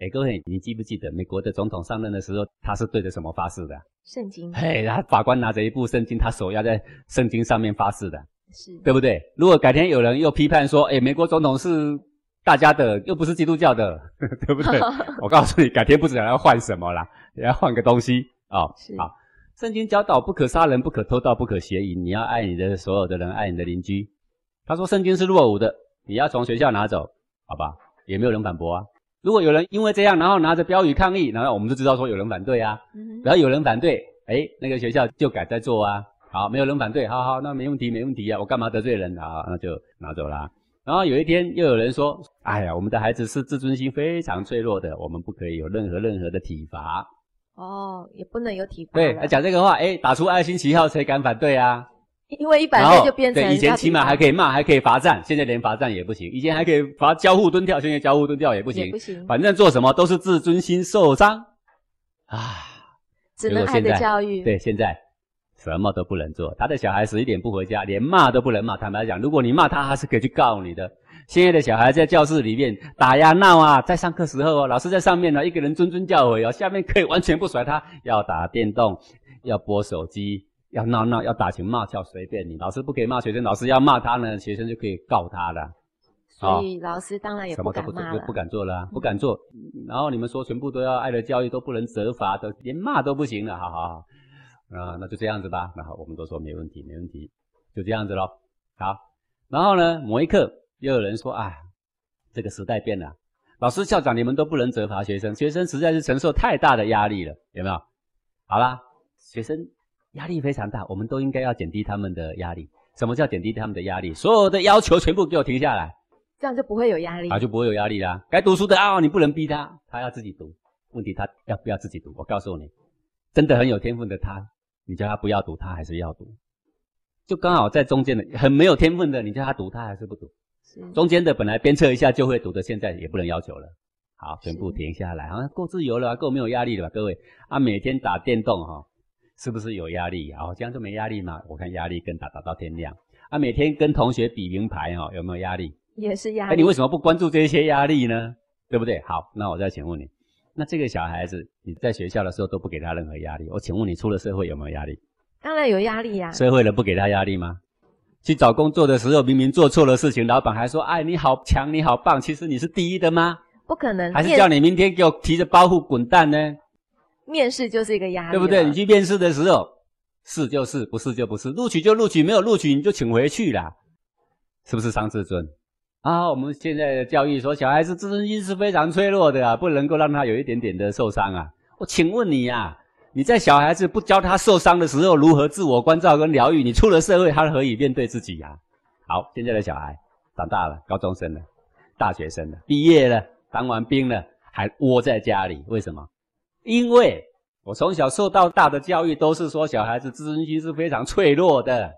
哎，各位，你记不记得美国的总统上任的时候，他是对着什么发誓的？圣经。嘿，他法官拿着一部圣经，他手压在圣经上面发誓的，是对不对？如果改天有人又批判说，哎，美国总统是大家的，又不是基督教的，<laughs> 对不对？<laughs> 我告诉你，改天不知道要换什么啦，也要换个东西哦。好，圣经教导不可杀人，不可偷盗，不可邪淫，你要爱你的所有的人，爱你的邻居。他说圣经是落伍的，你要从学校拿走。好吧，也没有人反驳啊。如果有人因为这样，然后拿着标语抗议，然后我们就知道说有人反对啊。然后有人反对，哎，那个学校就改在做啊。好，没有人反对，好好，那没问题，没问题啊。我干嘛得罪人啊？那就拿走了。然后有一天又有人说，哎呀，我们的孩子是自尊心非常脆弱的，我们不可以有任何任何的体罚。哦，也不能有体罚。对，讲这个话，哎，打出爱心旗号，谁敢反对啊？因为一百岁就变成对以前起码还可以骂，还可以罚站，现在连罚站也不行。以前还可以罚交互蹲跳，现在交互蹲跳也不行。不行，反正做什么都是自尊心受伤啊！只能爱的教育。对，现在什么都不能做。他的小孩十一点不回家，连骂都不能骂。坦白讲，如果你骂他，他是可以去告你的。现在的小孩在教室里面打呀闹啊，在上课时候哦，老师在上面呢，一个人谆谆教诲哦，下面可以完全不甩他，要打电动，要拨手机。要闹闹，要打情骂俏，随便你。老师不可以骂学生，老师要骂他呢，学生就可以告他了。所以老师当然也不敢骂了，不敢做了，不敢做。然后你们说全部都要爱的教育，都不能责罚都，连骂都不行了。好好好，啊，那就这样子吧。然后我们都说没问题，没问题，就这样子咯。好，然后呢，某一刻又有人说啊，这个时代变了，老师、校长你们都不能责罚学生，学生实在是承受太大的压力了，有没有？好啦，学生。压力非常大，我们都应该要减低他们的压力。什么叫减低他们的压力？所有的要求全部给我停下来，这样就不会有压力啊，就不会有压力啦。该读书的啊，你不能逼他，他要自己读。问题他要不要自己读？我告诉你，真的很有天分的他，你叫他不要读，他还是要读。就刚好在中间的很没有天分的，你叫他读，他还是不读。中间的本来鞭策一下就会读的，现在也不能要求了。好，全部停下来，好像够自由了，够没有压力了吧？各位啊，每天打电动哈。是不是有压力？哦，这样就没压力嘛？我看压力更大，打到天亮。啊，每天跟同学比名牌，哦，有没有压力？也是压力。哎，你为什么不关注这些压力呢？对不对？好，那我再请问你，那这个小孩子，你在学校的时候都不给他任何压力，我请问你，出了社会有没有压力？当然有压力呀。社会人不给他压力吗？去找工作的时候，明明做错了事情，老板还说：“哎，你好强，你好棒。”其实你是第一的吗？不可能。还是叫你明天给我提着包袱滚蛋呢？面试就是一个压力，对不对？你去面试的时候，是就是，不是就不是，录取就录取，没有录取你就请回去啦，是不是伤自尊？啊，我们现在的教育说，小孩子自尊心是非常脆弱的啊，不能够让他有一点点的受伤啊。我请问你呀，你在小孩子不教他受伤的时候，如何自我关照跟疗愈？你出了社会，他何以面对自己呀？好，现在的小孩长大了，高中生了，大学生了，毕业了，当完兵了，还窝在家里，为什么？因为我从小受到大的教育都是说小孩子自尊心是非常脆弱的，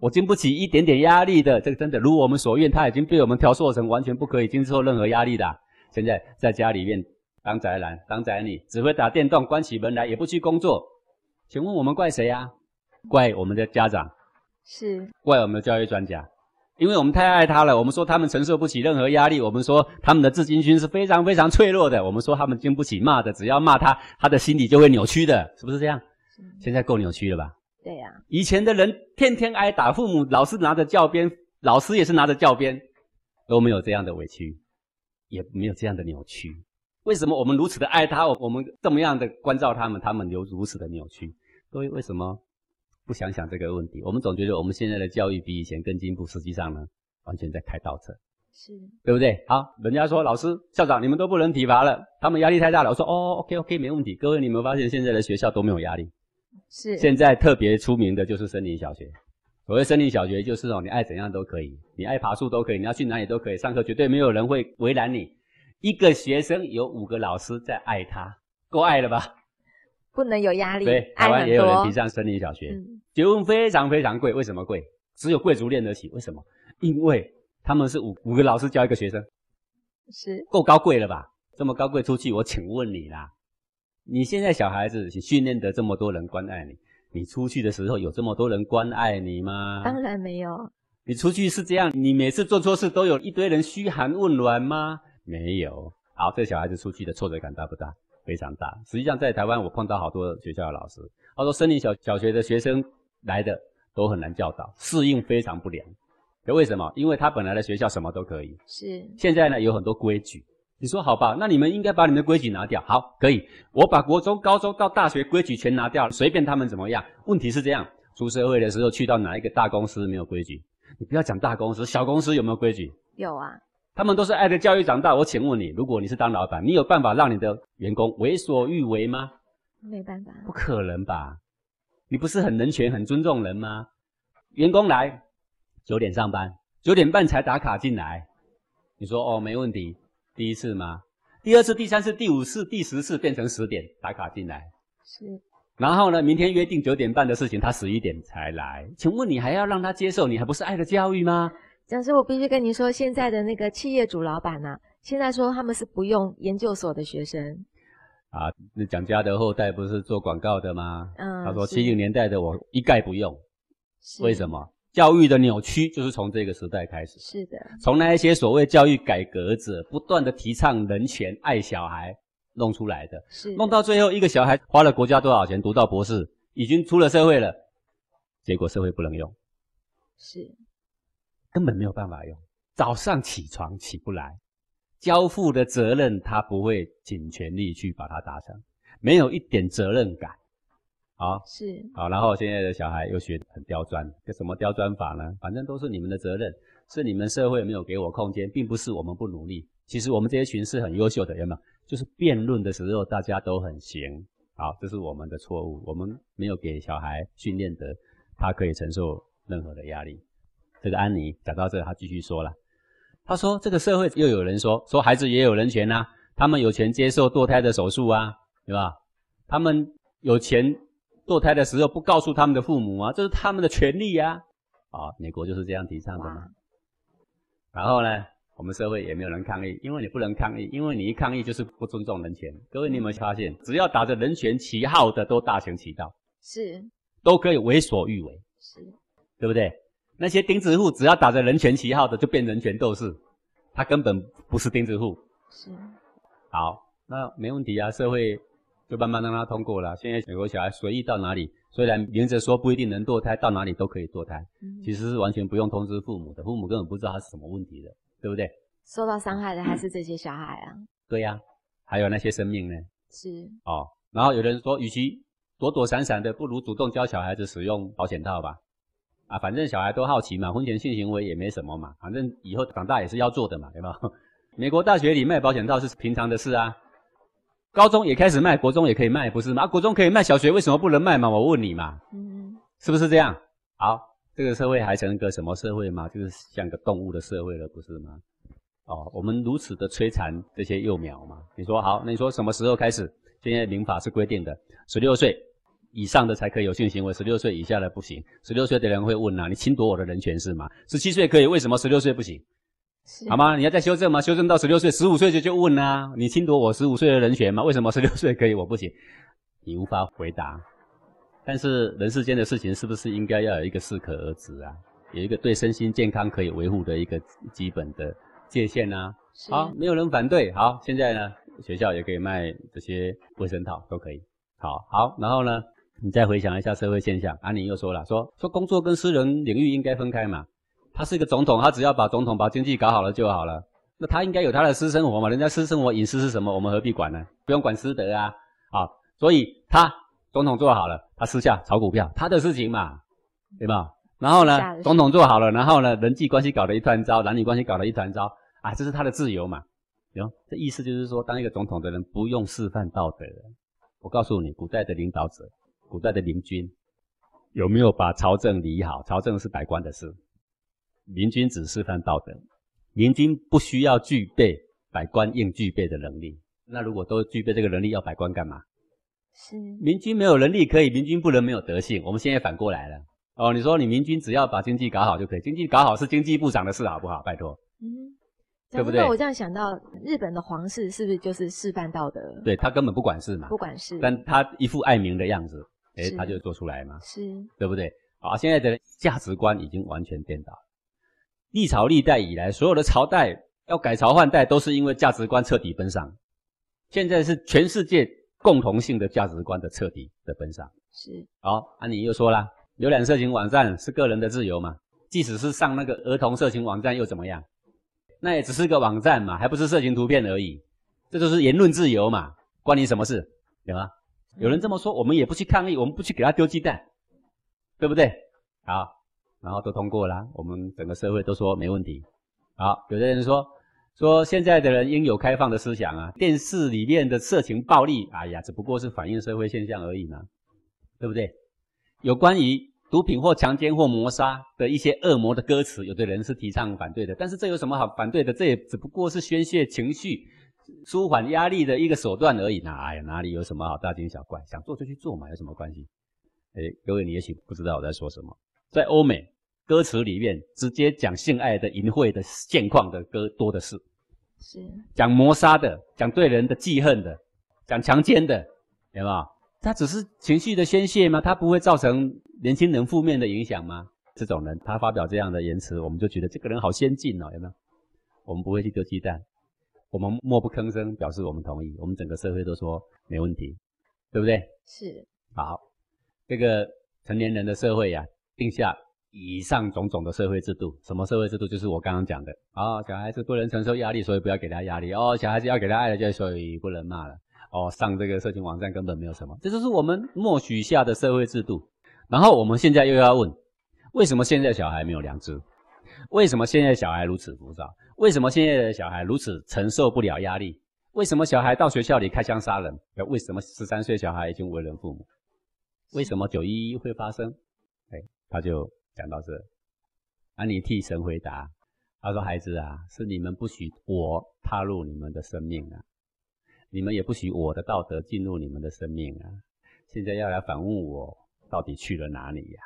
我经不起一点点压力的。这个真的如我们所愿，他已经被我们调塑成完全不可以经受任何压力的。现在在家里面当宅男、当宅女，只会打电动，关起门来也不去工作。请问我们怪谁呀？怪我们的家长，是怪我们的教育专家。因为我们太爱他了，我们说他们承受不起任何压力，我们说他们的自尊心是非常非常脆弱的，我们说他们经不起骂的，只要骂他，他的心理就会扭曲的，是不是这样？现在够扭曲了吧？对呀。以前的人天天挨打，父母老是拿着教鞭，老师也是拿着教鞭，都没有这样的委屈，也没有这样的扭曲。为什么我们如此的爱他，我们这么样的关照他们，他们有如此的扭曲？各位为什么？不想想这个问题，我们总觉得我们现在的教育比以前更进步，实际上呢，完全在开倒车，是对不对？好，人家说老师、校长，你们都不能体罚了，他们压力太大了。我说哦，OK，OK，没问题。各位，你们发现现在的学校都没有压力？是。现在特别出名的就是森林小学，所谓森林小学就是哦，你爱怎样都可以，你爱爬树都可以，你要去哪里都可以，上课绝对没有人会为难你。一个学生有五个老师在爱他，够爱了吧？不能有压力。对，台湾也有人提倡森林小学，嗯，结婚非常非常贵，为什么贵？只有贵族练得起，为什么？因为他们是五五个老师教一个学生，是够高贵了吧？这么高贵出去，我请问你啦，你现在小孩子你训练得这么多人关爱你，你出去的时候有这么多人关爱你吗？当然没有。你出去是这样，你每次做错事都有一堆人嘘寒问暖吗？没有。好，这小孩子出去的挫折感大不大？非常大。实际上，在台湾我碰到好多学校的老师，他说森林小小学的学生来的都很难教导，适应非常不良。可为什么？因为他本来的学校什么都可以，是现在呢有很多规矩。你说好吧？那你们应该把你们的规矩拿掉。好，可以，我把国中、高中到大学规矩全拿掉，随便他们怎么样。问题是这样，出社会的时候去到哪一个大公司没有规矩？你不要讲大公司，小公司有没有规矩？有啊，他们都是爱的教育长大。我请问你，如果你是当老板，你有办法让你的员工为所欲为吗？没办法。不可能吧？你不是很人权、很尊重人吗？员工来九点上班，九点半才打卡进来，你说哦没问题，第一次吗？第二次、第三次、第五次、第十次变成十点打卡进来，是然后呢，明天约定九点半的事情，他十一点才来，请问你还要让他接受？你还不是爱的教育吗？讲师，我必须跟你说，现在的那个企业主老板呐、现在说他们是不用研究所的学生。啊，那蒋家的后代不是做广告的吗？嗯，他说是七零年代的我一概不用，是为什么？教育的扭曲就是从这个时代开始，是的，从那一些所谓教育改革者不断的提倡人权、爱小孩弄出来的，是弄到最后一个小孩花了国家多少钱读到博士，已经出了社会了，结果社会不能用，是。根本没有办法用。早上起床起不来，交付的责任他不会尽全力去把它达成，没有一点责任感。好，是好，然后现在的小孩又学很刁钻，这什么刁钻法呢？反正都是你们的责任，是你们社会没有给我空间，并不是我们不努力。其实我们这些群是很优秀的，有没有？就是辩论的时候大家都很行。好，这是我们的错误，我们没有给小孩训练的，他可以承受任何的压力。这个安妮讲到这，他继续说了，他说这个社会又有人说，说孩子也有人权呐、他们有权接受堕胎的手术啊，对吧？他们有钱堕胎的时候不告诉他们的父母啊，这是他们的权利呀、啊。美国就是这样提倡的嘛。然后呢，我们社会也没有人抗议，因为你不能抗议，因为你一抗议就是不尊重人权。各位，你有没有发现，只要打着人权旗号的都大行其道，是都可以为所欲为，是对不对？那些钉子户只要打着人权旗号的就变人权斗士，他根本不是钉子户。是好，那没问题啊，社会就慢慢让他通过了。现在美国小孩随意到哪里，虽然明着说不一定能堕胎，到哪里都可以堕胎，嗯其实是完全不用通知父母的，父母根本不知道他是什么问题的，对不对？受到伤害的还是这些小孩啊。对呀、还有那些生命呢，是哦。然后有人说，与其躲躲闪闪的，不如主动教小孩子使用保险套吧。啊，反正小孩都好奇嘛，婚前性行为也没什么嘛，反正以后长大也是要做的嘛，对吧？<laughs> 美国大学里卖保险套是平常的事啊，高中也开始卖，国中也可以卖，不是吗？啊，国中可以卖，小学为什么不能卖嘛？我问你嘛，嗯是不是这样？好，这个社会还成个什么社会嘛？就是像个动物的社会了，不是吗？哦，我们如此的摧残这些幼苗嘛？你说好，那你说什么时候开始？现在民法是规定的，十六岁以上的才可以有性行为，十六岁以下的不行。十六岁的人会问啊，你侵夺我的人权是吗？十七岁可以，为什么十六岁不行？是好吗？你要再修正吗？修正到十六岁，十五岁就就问啊，你侵夺我十五岁的人权吗？为什么十六岁可以，我不行？你无法回答。但是人世间的事情是不是应该要有一个适可而止啊？有一个对身心健康可以维护的一个基本的界限啊？好，没有人反对。好，现在呢，学校也可以卖这些卫生套，都可以。好，好，然后呢，你再回想一下社会现象。安妮又说了，说说工作跟私人领域应该分开嘛。他是一个总统，他只要把总统把经济搞好了就好了。那他应该有他的私生活嘛？人家私生活隐私是什么？我们何必管呢？不用管私德啊！啊，所以他总统做好了，他私下炒股票，他的事情嘛，对吧？然后呢，总统做好了，然后呢，人际关系搞得一团糟，男女关系搞得一团糟啊，这是他的自由嘛？有这意思就是说，当一个总统的人不用示范道德。我告诉你，古代的领导者，古代的明君，有没有把朝政理好？朝政是百官的事，明君只示范道德，明君不需要具备百官应具备的能力。那如果都具备这个能力，要百官干嘛？是明君没有能力可以，明君不能没有德性。我们现在反过来了哦，你说你明君只要把经济搞好就可以，经济搞好是经济部长的事，好不好？拜托。嗯，对不对我这样想到，日本的皇室是不是就是示范道德？，对他根本不管事嘛不，管事，但他一副爱民的样子，诶，是他就做出来嘛。是对不对？啊，现在的价值观已经完全颠倒。历朝历代以来，所有的朝代要改朝换代，都是因为价值观彻底奔丧。现在是全世界共同性的价值观的彻底的奔丧。是好，啊，你又说了，浏览色情网站是个人的自由嘛？即使是上那个儿童色情网站又怎么样？那也只是个网站嘛，还不是色情图片而已。这就是言论自由嘛，关你什么事？有吗？有人这么说，我们也不去抗议，我们不去给他丢鸡蛋，对不对？好，然后都通过了，我们整个社会都说没问题。好，有的人说说现在的人应有开放的思想啊，电视里面的色情暴力，哎呀，只不过是反映社会现象而已嘛，对不对？有关于毒品或强奸或谋杀的一些恶魔的歌词，有的人是提倡反对的，但是这有什么好反对的？这也只不过是宣泄情绪、舒缓压力的一个手段而已。哪哎呀，哪里有什么好大惊小怪？想做就去做嘛，有什么关系？哎，各位你也许不知道我在说什么。在欧美歌词里面，直接讲性爱的、淫秽的现况的歌多的是，是讲谋杀的，讲对人的记恨的，讲强奸的，有没有？他只是情绪的宣泄吗？他不会造成年轻人负面的影响吗？这种人，他发表这样的言辞，我们就觉得这个人好先进哦，有没有？我们不会去丢鸡蛋，我们默不吭声，表示我们同意，我们整个社会都说没问题，对不对？是好，这个成年人的社会呀、定下以上种种的社会制度。什么社会制度？就是我刚刚讲的啊、小孩子不能承受压力，所以不要给他压力。哦，小孩子要给他爱了，就所以不能骂了。哦，上这个色情网站根本没有什么，这就是我们默许下的社会制度。然后我们现在又要问，为什么现在小孩没有良知？为什么现在小孩如此浮躁？为什么现在的小孩如此承受不了压力？为什么小孩到学校里开枪杀人？为什么十三岁小孩已经为人父母？为什么九一一会发生？哎，他就讲到这，啊，你替神回答，他说：“孩子啊，是你们不许我踏入你们的生命啊，你们也不许我的道德进入你们的生命啊。现在要来反问我，到底去了哪里呀、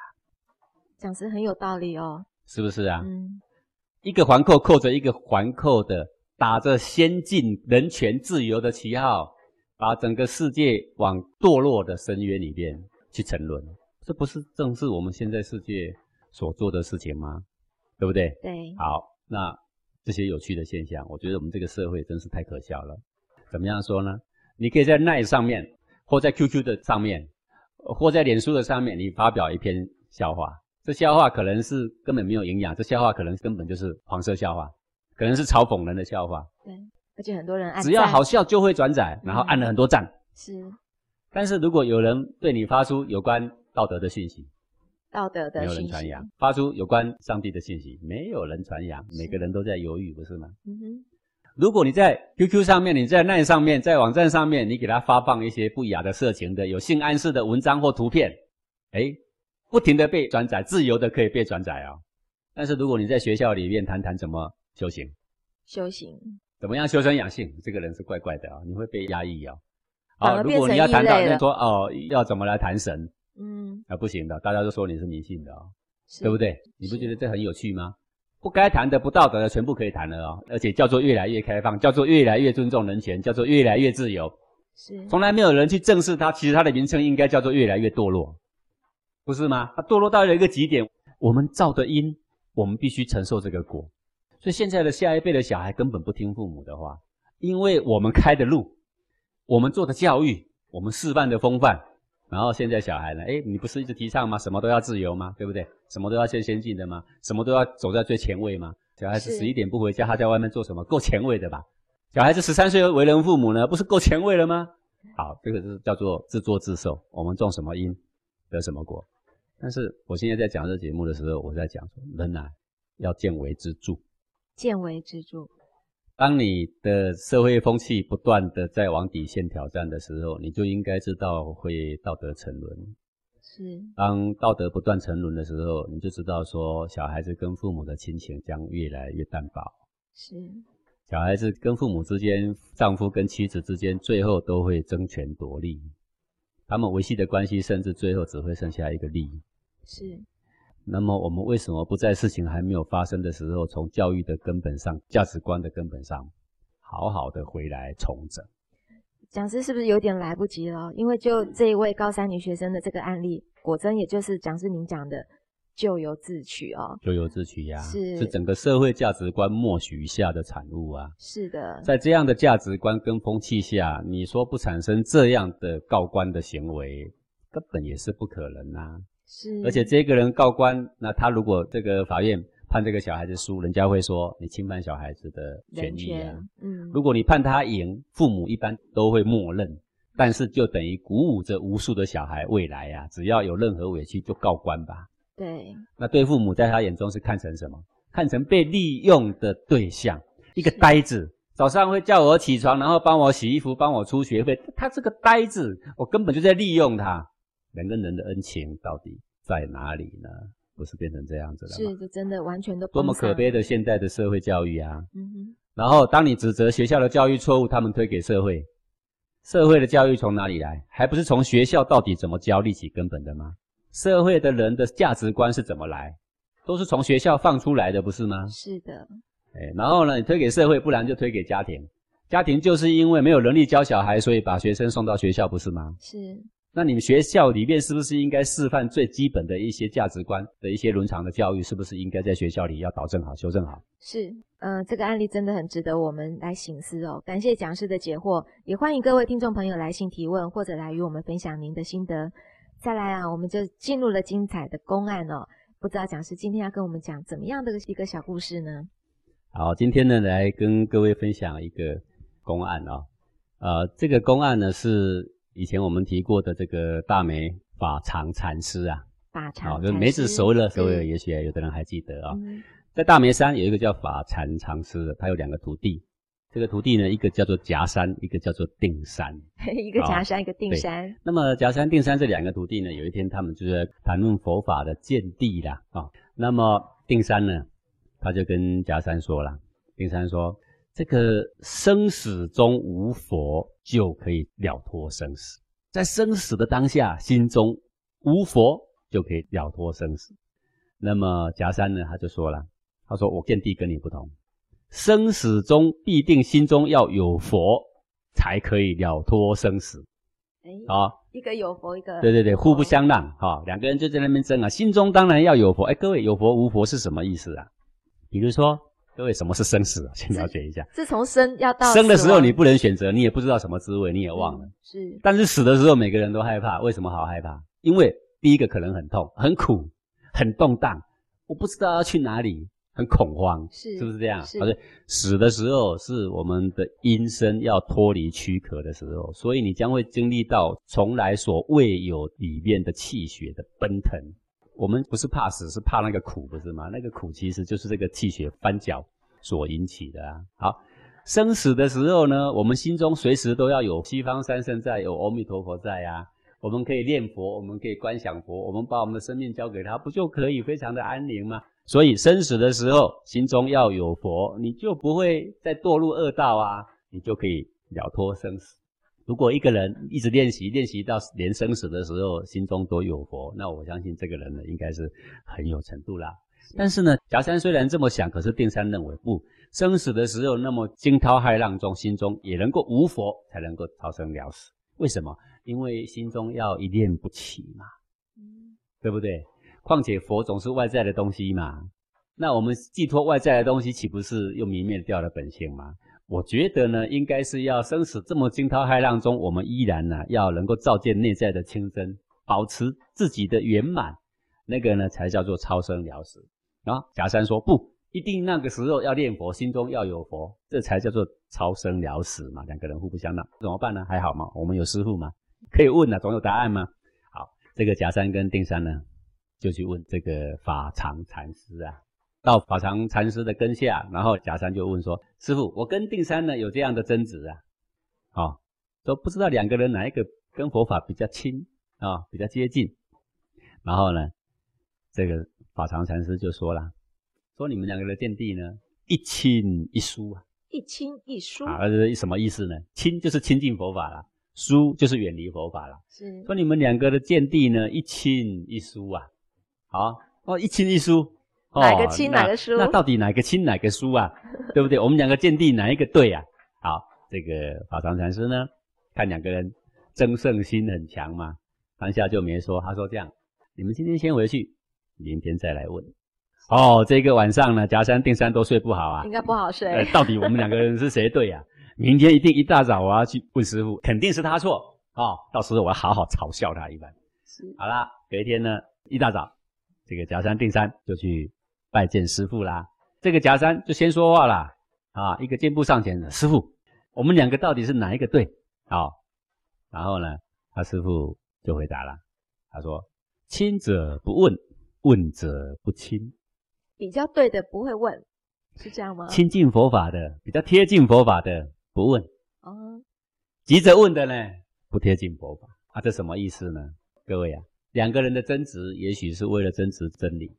讲师很有道理哦。是不是啊？嗯，一个环扣扣着一个环扣的，打着先进人权自由的旗号，把整个世界往堕落的深渊里边去沉沦，这不是正是我们现在世界所做的事情吗？对不对？对，好，那这些有趣的现象，我觉得我们这个社会真是太可笑了。怎么样说呢？你可以在 Line 上面，或在 QQ 的上面，或在脸书的上面，你发表一篇笑话。这笑话可能是根本没有营养，这笑话可能根本就是黄色笑话，可能是嘲讽人的笑话。对，而且很多人按只要好笑就会转载，然后按了很多赞。是但是如果有人对你发出有关道德的信息，道德的没有人。传扬；发出有关上帝的信息，没有人传扬。每个人都在犹豫，不是吗？嗯哼，如果你在 QQ 上面，你在 LINE 上面，在网站上面，你给他发放一些不雅的、色情的、有性暗示的文章或图片，哎，不停的被转载，自由的可以被转载哦。但是如果你在学校里面谈谈怎么修行，修行怎么样修身养性，这个人是怪怪的哦，你会被压抑哦。反而如果你要谈到说哦，要怎么来谈神嗯，啊，不行的，大家都说你是迷信的哦。对不？对？你不觉得这很有趣吗？不该谈的、不道德的，全部可以谈了哦，而且叫做越来越开放，叫做越来越尊重人权，叫做越来越自由。是从来没有人去正视它，其实它的名称应该叫做越来越堕落，不是吗？它堕落到了一个极点，我们造的因，我们必须承受这个果。所以现在的下一辈的小孩根本不听父母的话，因为我们开的路，我们做的教育，我们示范的风范，然后现在小孩呢？哎，你不是一直提倡吗？什么都要自由吗？对不对？什么都要先先进的吗？什么都要走在最前卫吗？小孩子十一点不回家，他在外面做什么？够前卫的吧？小孩子十三岁为人父母呢，不是够前卫了吗？好，这个是叫做自作自受。我们种什么因，得什么果。但是我现在在讲这个节目的时候，我在讲说，人啊，要见微知著。见微知著。当你的社会风气不断的在往底线挑战的时候，你就应该知道会道德沉沦。是当道德不断沉沦的时候，你就知道说，小孩子跟父母的亲情将越来越淡薄。是，小孩子跟父母之间，丈夫跟妻子之间，最后都会争权夺利。他们维系的关系，甚至最后只会剩下一个利益。是。那么，我们为什么不在事情还没有发生的时候，从教育的根本上、价值观的根本上，好好的回来重整？讲师是不是有点来不及了？因为就这一位高三女学生的这个案例，果真也就是讲师您讲的咎由自取哦。咎由自取呀，是是整个社会价值观默许下的产物啊。是的，在这样的价值观跟风气下，你说不产生这样的告官的行为，根本也是不可能呐。是，而且这个人告官，那他如果这个法院判这个小孩子输，人家会说你侵犯小孩子的权益啊。嗯，如果你判他赢，父母一般都会默认，但是就等于鼓舞着无数的小孩未来呀，只要有任何委屈就告官吧。对，那对父母在他眼中是看成什么？看成被利用的对象，一个呆子，早上会叫我起床，然后帮我洗衣服，帮我出学费，他是个呆子，我根本就在利用他。人跟人的恩情到底在哪里呢？不是变成这样子了吗？是，就真的完全都多么可悲的现代的社会教育啊！嗯哼。然后当你指责学校的教育错误，他们推给社会，社会的教育从哪里来？还不是从学校到底怎么教立起根本的吗？社会的人的价值观是怎么来？都是从学校放出来的，不是吗？是的。哎，然后呢，你推给社会，不然就推给家庭。家庭就是因为没有能力教小孩，所以把学生送到学校，不是吗？是。那你们学校里面是不是应该示范最基本的一些价值观的一些伦常的教育？是不是应该在学校里要导正好、修正好？是，嗯，这个案例真的很值得我们来醒思哦。感谢讲师的解惑，也欢迎各位听众朋友来信提问或者来与我们分享您的心得。再来啊，我们就进入了精彩的公案哦。不知道讲师今天要跟我们讲怎么样的一个小故事呢？好，今天呢来跟各位分享一个公案哦。呃，这个公案呢是。以前我们提过的这个大梅法常禅师啊，法常就梅子熟了，各位也许有的人还记得啊。在大梅山有一个叫法禅禅师的，他有两个徒弟。这个徒弟呢，一个叫做夹山，一个叫做定山。<laughs> 一个夹山，一个定山。那么夹山、定山这两个徒弟呢，有一天他们就在谈论佛法的见地啦啊。那么定山呢，他就跟夹山说了，定山说。这个生死中无佛，就可以了脱生死。在生死的当下，心中无佛，就可以了脱生死。那么夹山呢，他就说了，他说我见地跟你不同，生死中必定心中要有佛，才可以了脱生死。哎，好，一个有佛，一个对对对，互不相让。哈，两个人就在那边争啊，心中当然要有佛。哎，各位有佛无佛是什么意思啊？比如说。各位，什么是生死？<laughs> 先了解一下。自从生要到生的时候，你不能选择，你也不知道什么滋味，你也忘了。是。但是死的时候，每个人都害怕。为什么好害怕？因为第一个可能很痛、很苦、很动荡，我不知道要去哪里，很恐慌。是，是不是这样？是。死的时候是我们的阴身要脱离躯壳的时候，所以你将会经历到从来所未有里面的气血的奔腾。我们不是怕死，是怕那个苦，不是吗？那个苦其实就是这个气血翻搅所引起的啊。好，生死的时候呢，我们心中随时都要有西方三圣在，有阿弥陀佛在呀。我们可以念佛，我们可以观想佛，我们把我们的生命交给他，不就可以非常的安宁吗？所以生死的时候，心中要有佛，你就不会再堕入恶道啊，你就可以了脱生死。如果一个人一直练习，练习到连生死的时候心中都有佛，那我相信这个人呢，应该是很有程度啦。但是呢，夹山虽然这么想，可是定山认为不，生死的时候那么惊涛骇浪中，心中也能够无佛，才能够超生了死。为什么？因为心中要一念不起嘛，对不对？况且佛总是外在的东西嘛，那我们寄托外在的东西，岂不是又泯灭掉了本性吗？我觉得呢，应该是要生死这么惊涛骇浪中，我们依然呢要能够照见内在的清真，保持自己的圆满，那个呢才叫做超生了死。啊，假山说不一定，那个时候要念佛，心中要有佛，这才叫做超生了死嘛。两个人互不相让，怎么办呢？还好吗？我们有师傅嘛，可以问啊，总有答案吗？好，这个假山跟定山呢，<laughs> 就去问这个法常禅师啊。到法常禅师的跟下，然后假山就问说：“师傅，我跟定山呢有这样的争执啊，啊，说不知道两个人哪一个跟佛法比较亲啊，比较接近。”然后呢，这个法常禅师就说了，说你们两个的见地呢，一亲一疏啊。一亲一疏啊，这是什么意思呢？亲就是亲近佛法了，疏就是远离佛法了。是说你们两个的见地呢，一亲一疏啊。好哦，一亲一疏，哦哪个亲哪个疏那到底哪个亲哪个疏啊？<laughs> 对不对？我们两个见地哪一个对啊？好，这个法常禅师呢，看两个人争胜心很强嘛，当下就没说，他说这样，你们今天先回去，明天再来问。哦，这个晚上呢，夹山定山都睡不好啊应。该不好呃睡，，到底我们两个人是谁对呀、明天一定一大早我要去问师傅，肯定是他错哦。到时候我要好好嘲笑他一番。是好啦，隔一天呢，一大早，这个夹山定山就去拜见师傅啦。这个夹山就先说话啦，啊，一个箭步上前，师傅，我们两个到底是哪一个对？好、然后呢，他师傅就回答了，他说：亲者不问，问者不亲。比较对的不会问，是这样吗？亲近佛法的，比较贴近佛法的不问，哦，急着问的呢不贴近佛法啊，这什么意思呢？各位啊，两个人的争执，也许是为了争执真理，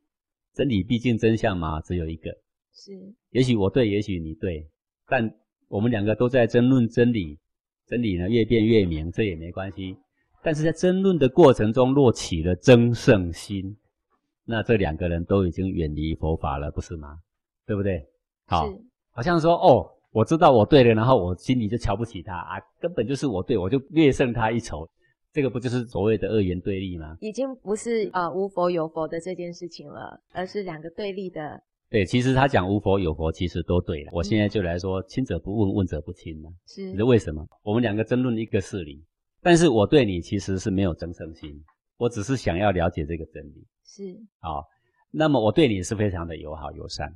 真理毕竟真相嘛，只有一个，是也许我对，也许你对，但我们两个都在争论真理，真理呢越辩越明，这也没关系。但是在争论的过程中，若起了争胜心，那这两个人都已经远离佛法了，不是吗？对不对？好，好像说哦，我知道我对了，然后我心里就瞧不起他啊，根本就是我对，我就略胜他一筹，这个不就是所谓的二元对立吗？已经不是呃无佛有佛的这件事情了，而是两个对立的，对，其实他讲无佛有佛，其实都对了。我现在就来说，亲者不问，问者不亲呢。是你知道为什么？我们两个争论一个事理，但是我对你其实是没有争胜心，我只是想要了解这个真理是好、那么我对你是非常的友好友善，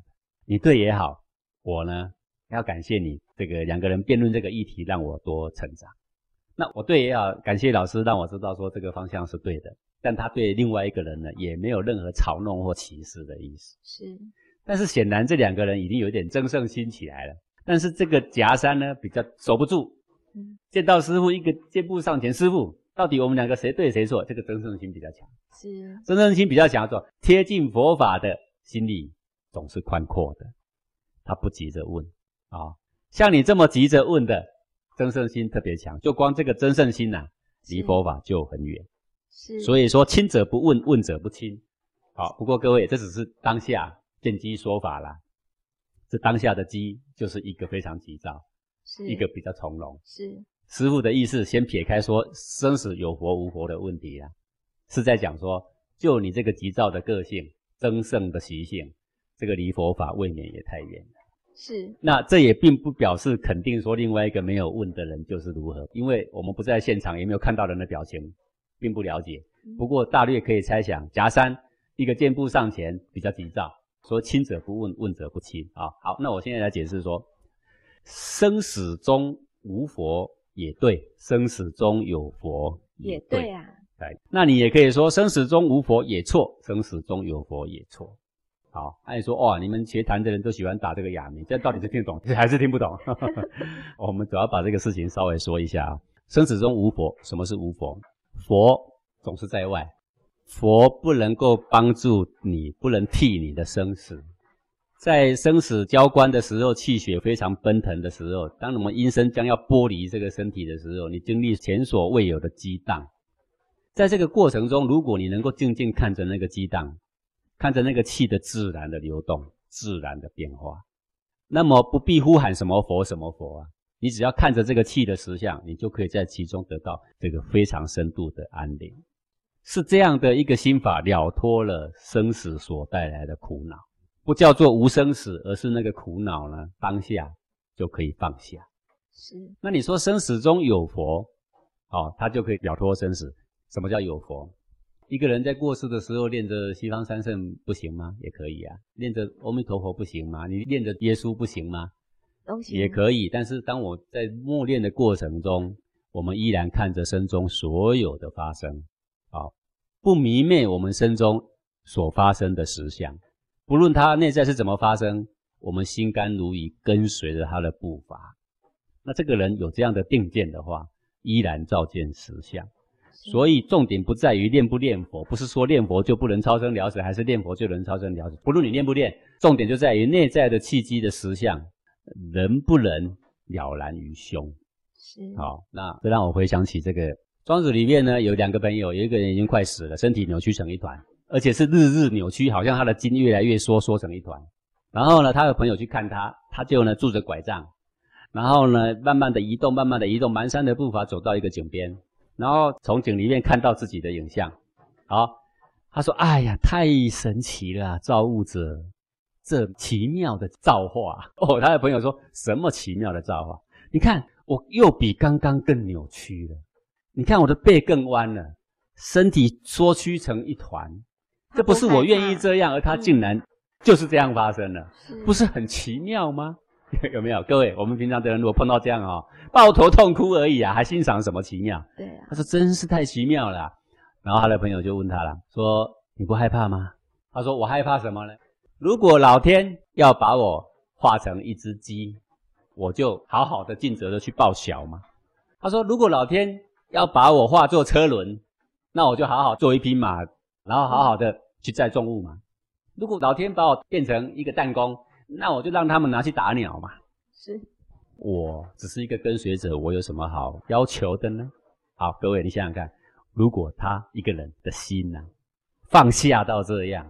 你对也好，我呢要感谢你这个两个人辩论这个议题，让我多成长。那我对也好，感谢老师让我知道说这个方向是对的，但他对另外一个人呢也没有任何嘲弄或歧视的意思。是但是显然这两个人已经有点争胜心起来了。但是这个夹山呢比较守不住，嗯见到师傅一个箭步上前，师傅到底我们两个谁对谁错？这个争胜心比较强，是争胜心比较强，说贴近佛法的心里总是宽阔的，他不急着问啊、像你这么急着问的，争胜心特别强，就光这个增胜心呐、离佛法就很远。是，所以说亲者不问，问者不亲。好，不过各位，这只是当下见机说法啦。这当下的机就是一个非常急躁，是一个比较从容。是师傅的意思，先撇开说生死有佛无佛的问题啦，是在讲说，就你这个急躁的个性、增胜的习性，这个离佛法未免也太远了。是那这也并不表示肯定说另外一个没有问的人就是如何，因为我们不在现场，也没有看到人的表情，并不了解。不过大略可以猜想，夹山一个箭步上前，比较急躁，说亲者不问，问者不亲啊。好，那我现在来解释说，生死中无佛也对，生死中有佛也对。对啊，对，那你也可以说生死中无佛也错，生死中有佛也错。好，按说哇，你们学坛的人都喜欢打这个哑谜，这到底是听懂 <laughs> 还是听不懂？<laughs> 我们主要把这个事情稍微说一下啊。生死中无佛，什么是无佛？佛总是在外，佛不能够帮助你，不能替你的生死。在生死交关的时候，气血非常奔腾的时候，当我们阴身将要剥离这个身体的时候，你经历前所未有的激荡。在这个过程中，如果你能够静静看着那个激荡，看着那个气的自然的流动、自然的变化，那么不必呼喊什么佛什么佛啊，你只要看着这个气的实相，你就可以在其中得到这个非常深度的安宁。是这样的一个心法，了脱了生死所带来的苦恼，不叫做无生死，而是那个苦恼呢，当下就可以放下。是那你说生死中有佛，哦，他就可以了脱生死。什么叫有佛？一个人在过世的时候念着西方三圣不行吗？也可以啊。念着阿弥陀佛不行吗？你念着耶稣不行吗？都行也可以。但是当我在默念的过程中，我们依然看着身中所有的发生，啊、不迷昧我们身中所发生的实相，不论它内在是怎么发生，我们心甘如饴跟随着他的步伐。那这个人有这样的定见的话，依然照见实相。所以重点不在于练不练佛，不是说练佛就不能超生了死，还是练佛就能超生了死。不论你练不练，重点就在于内在的契机的实相，能不能了然于胸。是，好，那这让我回想起这个庄子里面呢，有两个朋友，有一个人已经快死了，身体扭曲成一团，而且是日日扭曲，好像他的筋越来越缩，缩成一团。然后呢，他的朋友去看他，他就呢拄着拐杖，然后呢慢慢的移动，慢慢的移动，蹒跚的步伐走到一个井边。然后从井里面看到自己的影像，好，他说：“哎呀，太神奇了，造物者，这奇妙的造化。<laughs> 哦。”他的朋友说什么奇妙的造化？你看我又比刚刚更扭曲了，你看我的背更弯了，身体缩曲成一团，这不是我愿意这样，而他竟然就是这样发生了，不是很奇妙吗？<laughs> 有没有？各位，我们平常的人如果碰到这样哦，抱头痛哭而已啊，还欣赏什么奇妙？对啊。他说真是太奇妙了。然后他的朋友就问他了，说你不害怕吗？他说我害怕什么呢？如果老天要把我化成一只鸡，我就好好的尽责的去报晓嘛？他说如果老天要把我化作车轮，那我就好好做一匹马，然后好好的去载重物嘛。如果老天把我变成一个弹弓，那我就让他们拿去打鸟嘛。是，我只是一个跟随者，我有什么好要求的呢？好，各位，你想想看，如果他一个人的心呢，放下到这样，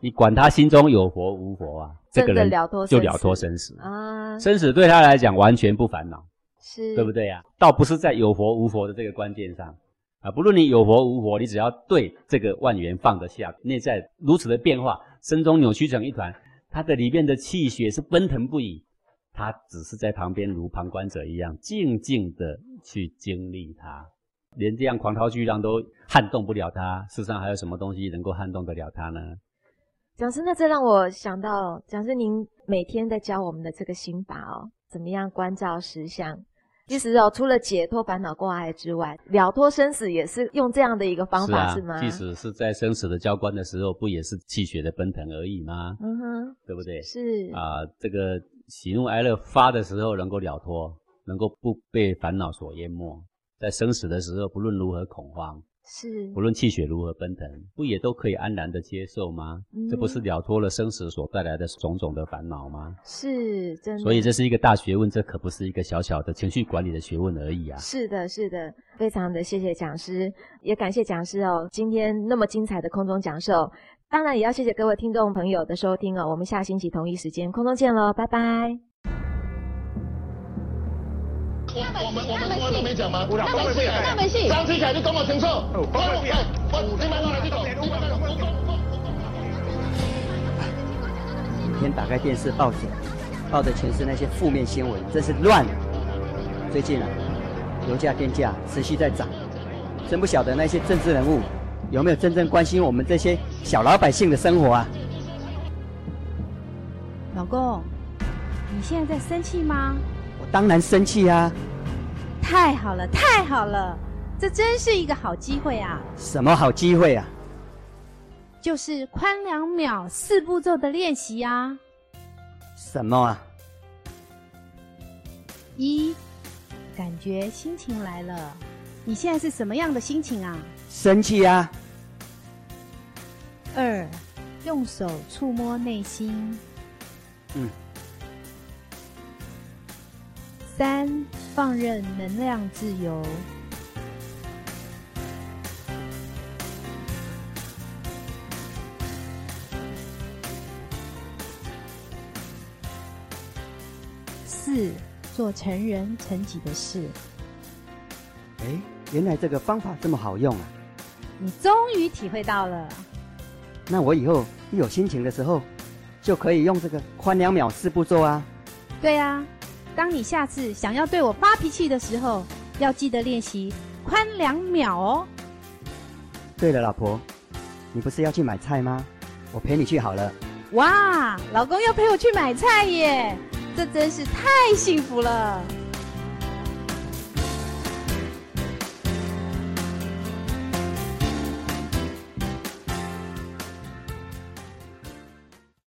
你管他心中有佛无佛啊，这个人就了脱生死啊，生死对他来讲完全不烦恼，是对不对呀？倒不是在有佛无佛的这个关键上啊，不论你有佛无佛，你只要对这个万缘放得下，内在如此的变化，身中扭曲成一团。他的里面的气血是奔腾不已，他只是在旁边如旁观者一样，静静的去经历它，连这样狂涛巨浪都撼动不了他。世上还有什么东西能够撼动得了他呢？讲师，那这让我想到，讲师您每天在教我们的这个心法哦，怎么样关照实相？其实哦，除了解脱烦恼挂碍之外，了脱生死也是用这样的一个方法，是吗？即使是在生死的交关的时候，不也是气血的奔腾而已吗？嗯哼，对不对？是啊，这个喜怒哀乐发的时候能够了脱，能够不被烦恼所淹没，在生死的时候，不论如何恐慌。是，不论气血如何奔腾，不也都可以安然的接受吗？这不是了脱了生死所带来的种种的烦恼吗？是，真的。所以这是一个大学问，这可不是一个小小的情绪管理的学问而已啊！是的，是的，非常的谢谢讲师，也感谢讲师哦，今天那么精彩的空中讲授，当然也要谢谢各位听众朋友的收听哦，我们下星期同一时间空中见喽，拜拜。我我们我们我都没讲吗？那没戏，那没戏。张志凯，你讲我清楚。我我我，你慢慢来，你讲。每天打开电视、报纸，报的全是那些负面新闻，真是乱。最近啊，油价、电价持续在涨，真不晓得那些政治人物有没有真正关心我们这些小老百姓的生活啊？老公，你现在在生气吗？当然生气啊！太好了，太好了，这真是一个好机会啊！什么好机会啊？就是宽两秒四步骤的练习啊！什么啊？一，感觉心情来了，你现在是什么样的心情啊？生气啊！二，用手触摸内心。嗯。三，放任能量自由。四，做成人成己的事。哎，原来这个方法这么好用啊！你终于体会到了。那我以后一有心情的时候，就可以用这个宽两秒四步骤啊。对呀。当你下次想要对我发脾气的时候，要记得练习宽两秒哦。对了，老婆，你不是要去买菜吗？我陪你去好了。哇，老公要陪我去买菜耶，这真是太幸福了。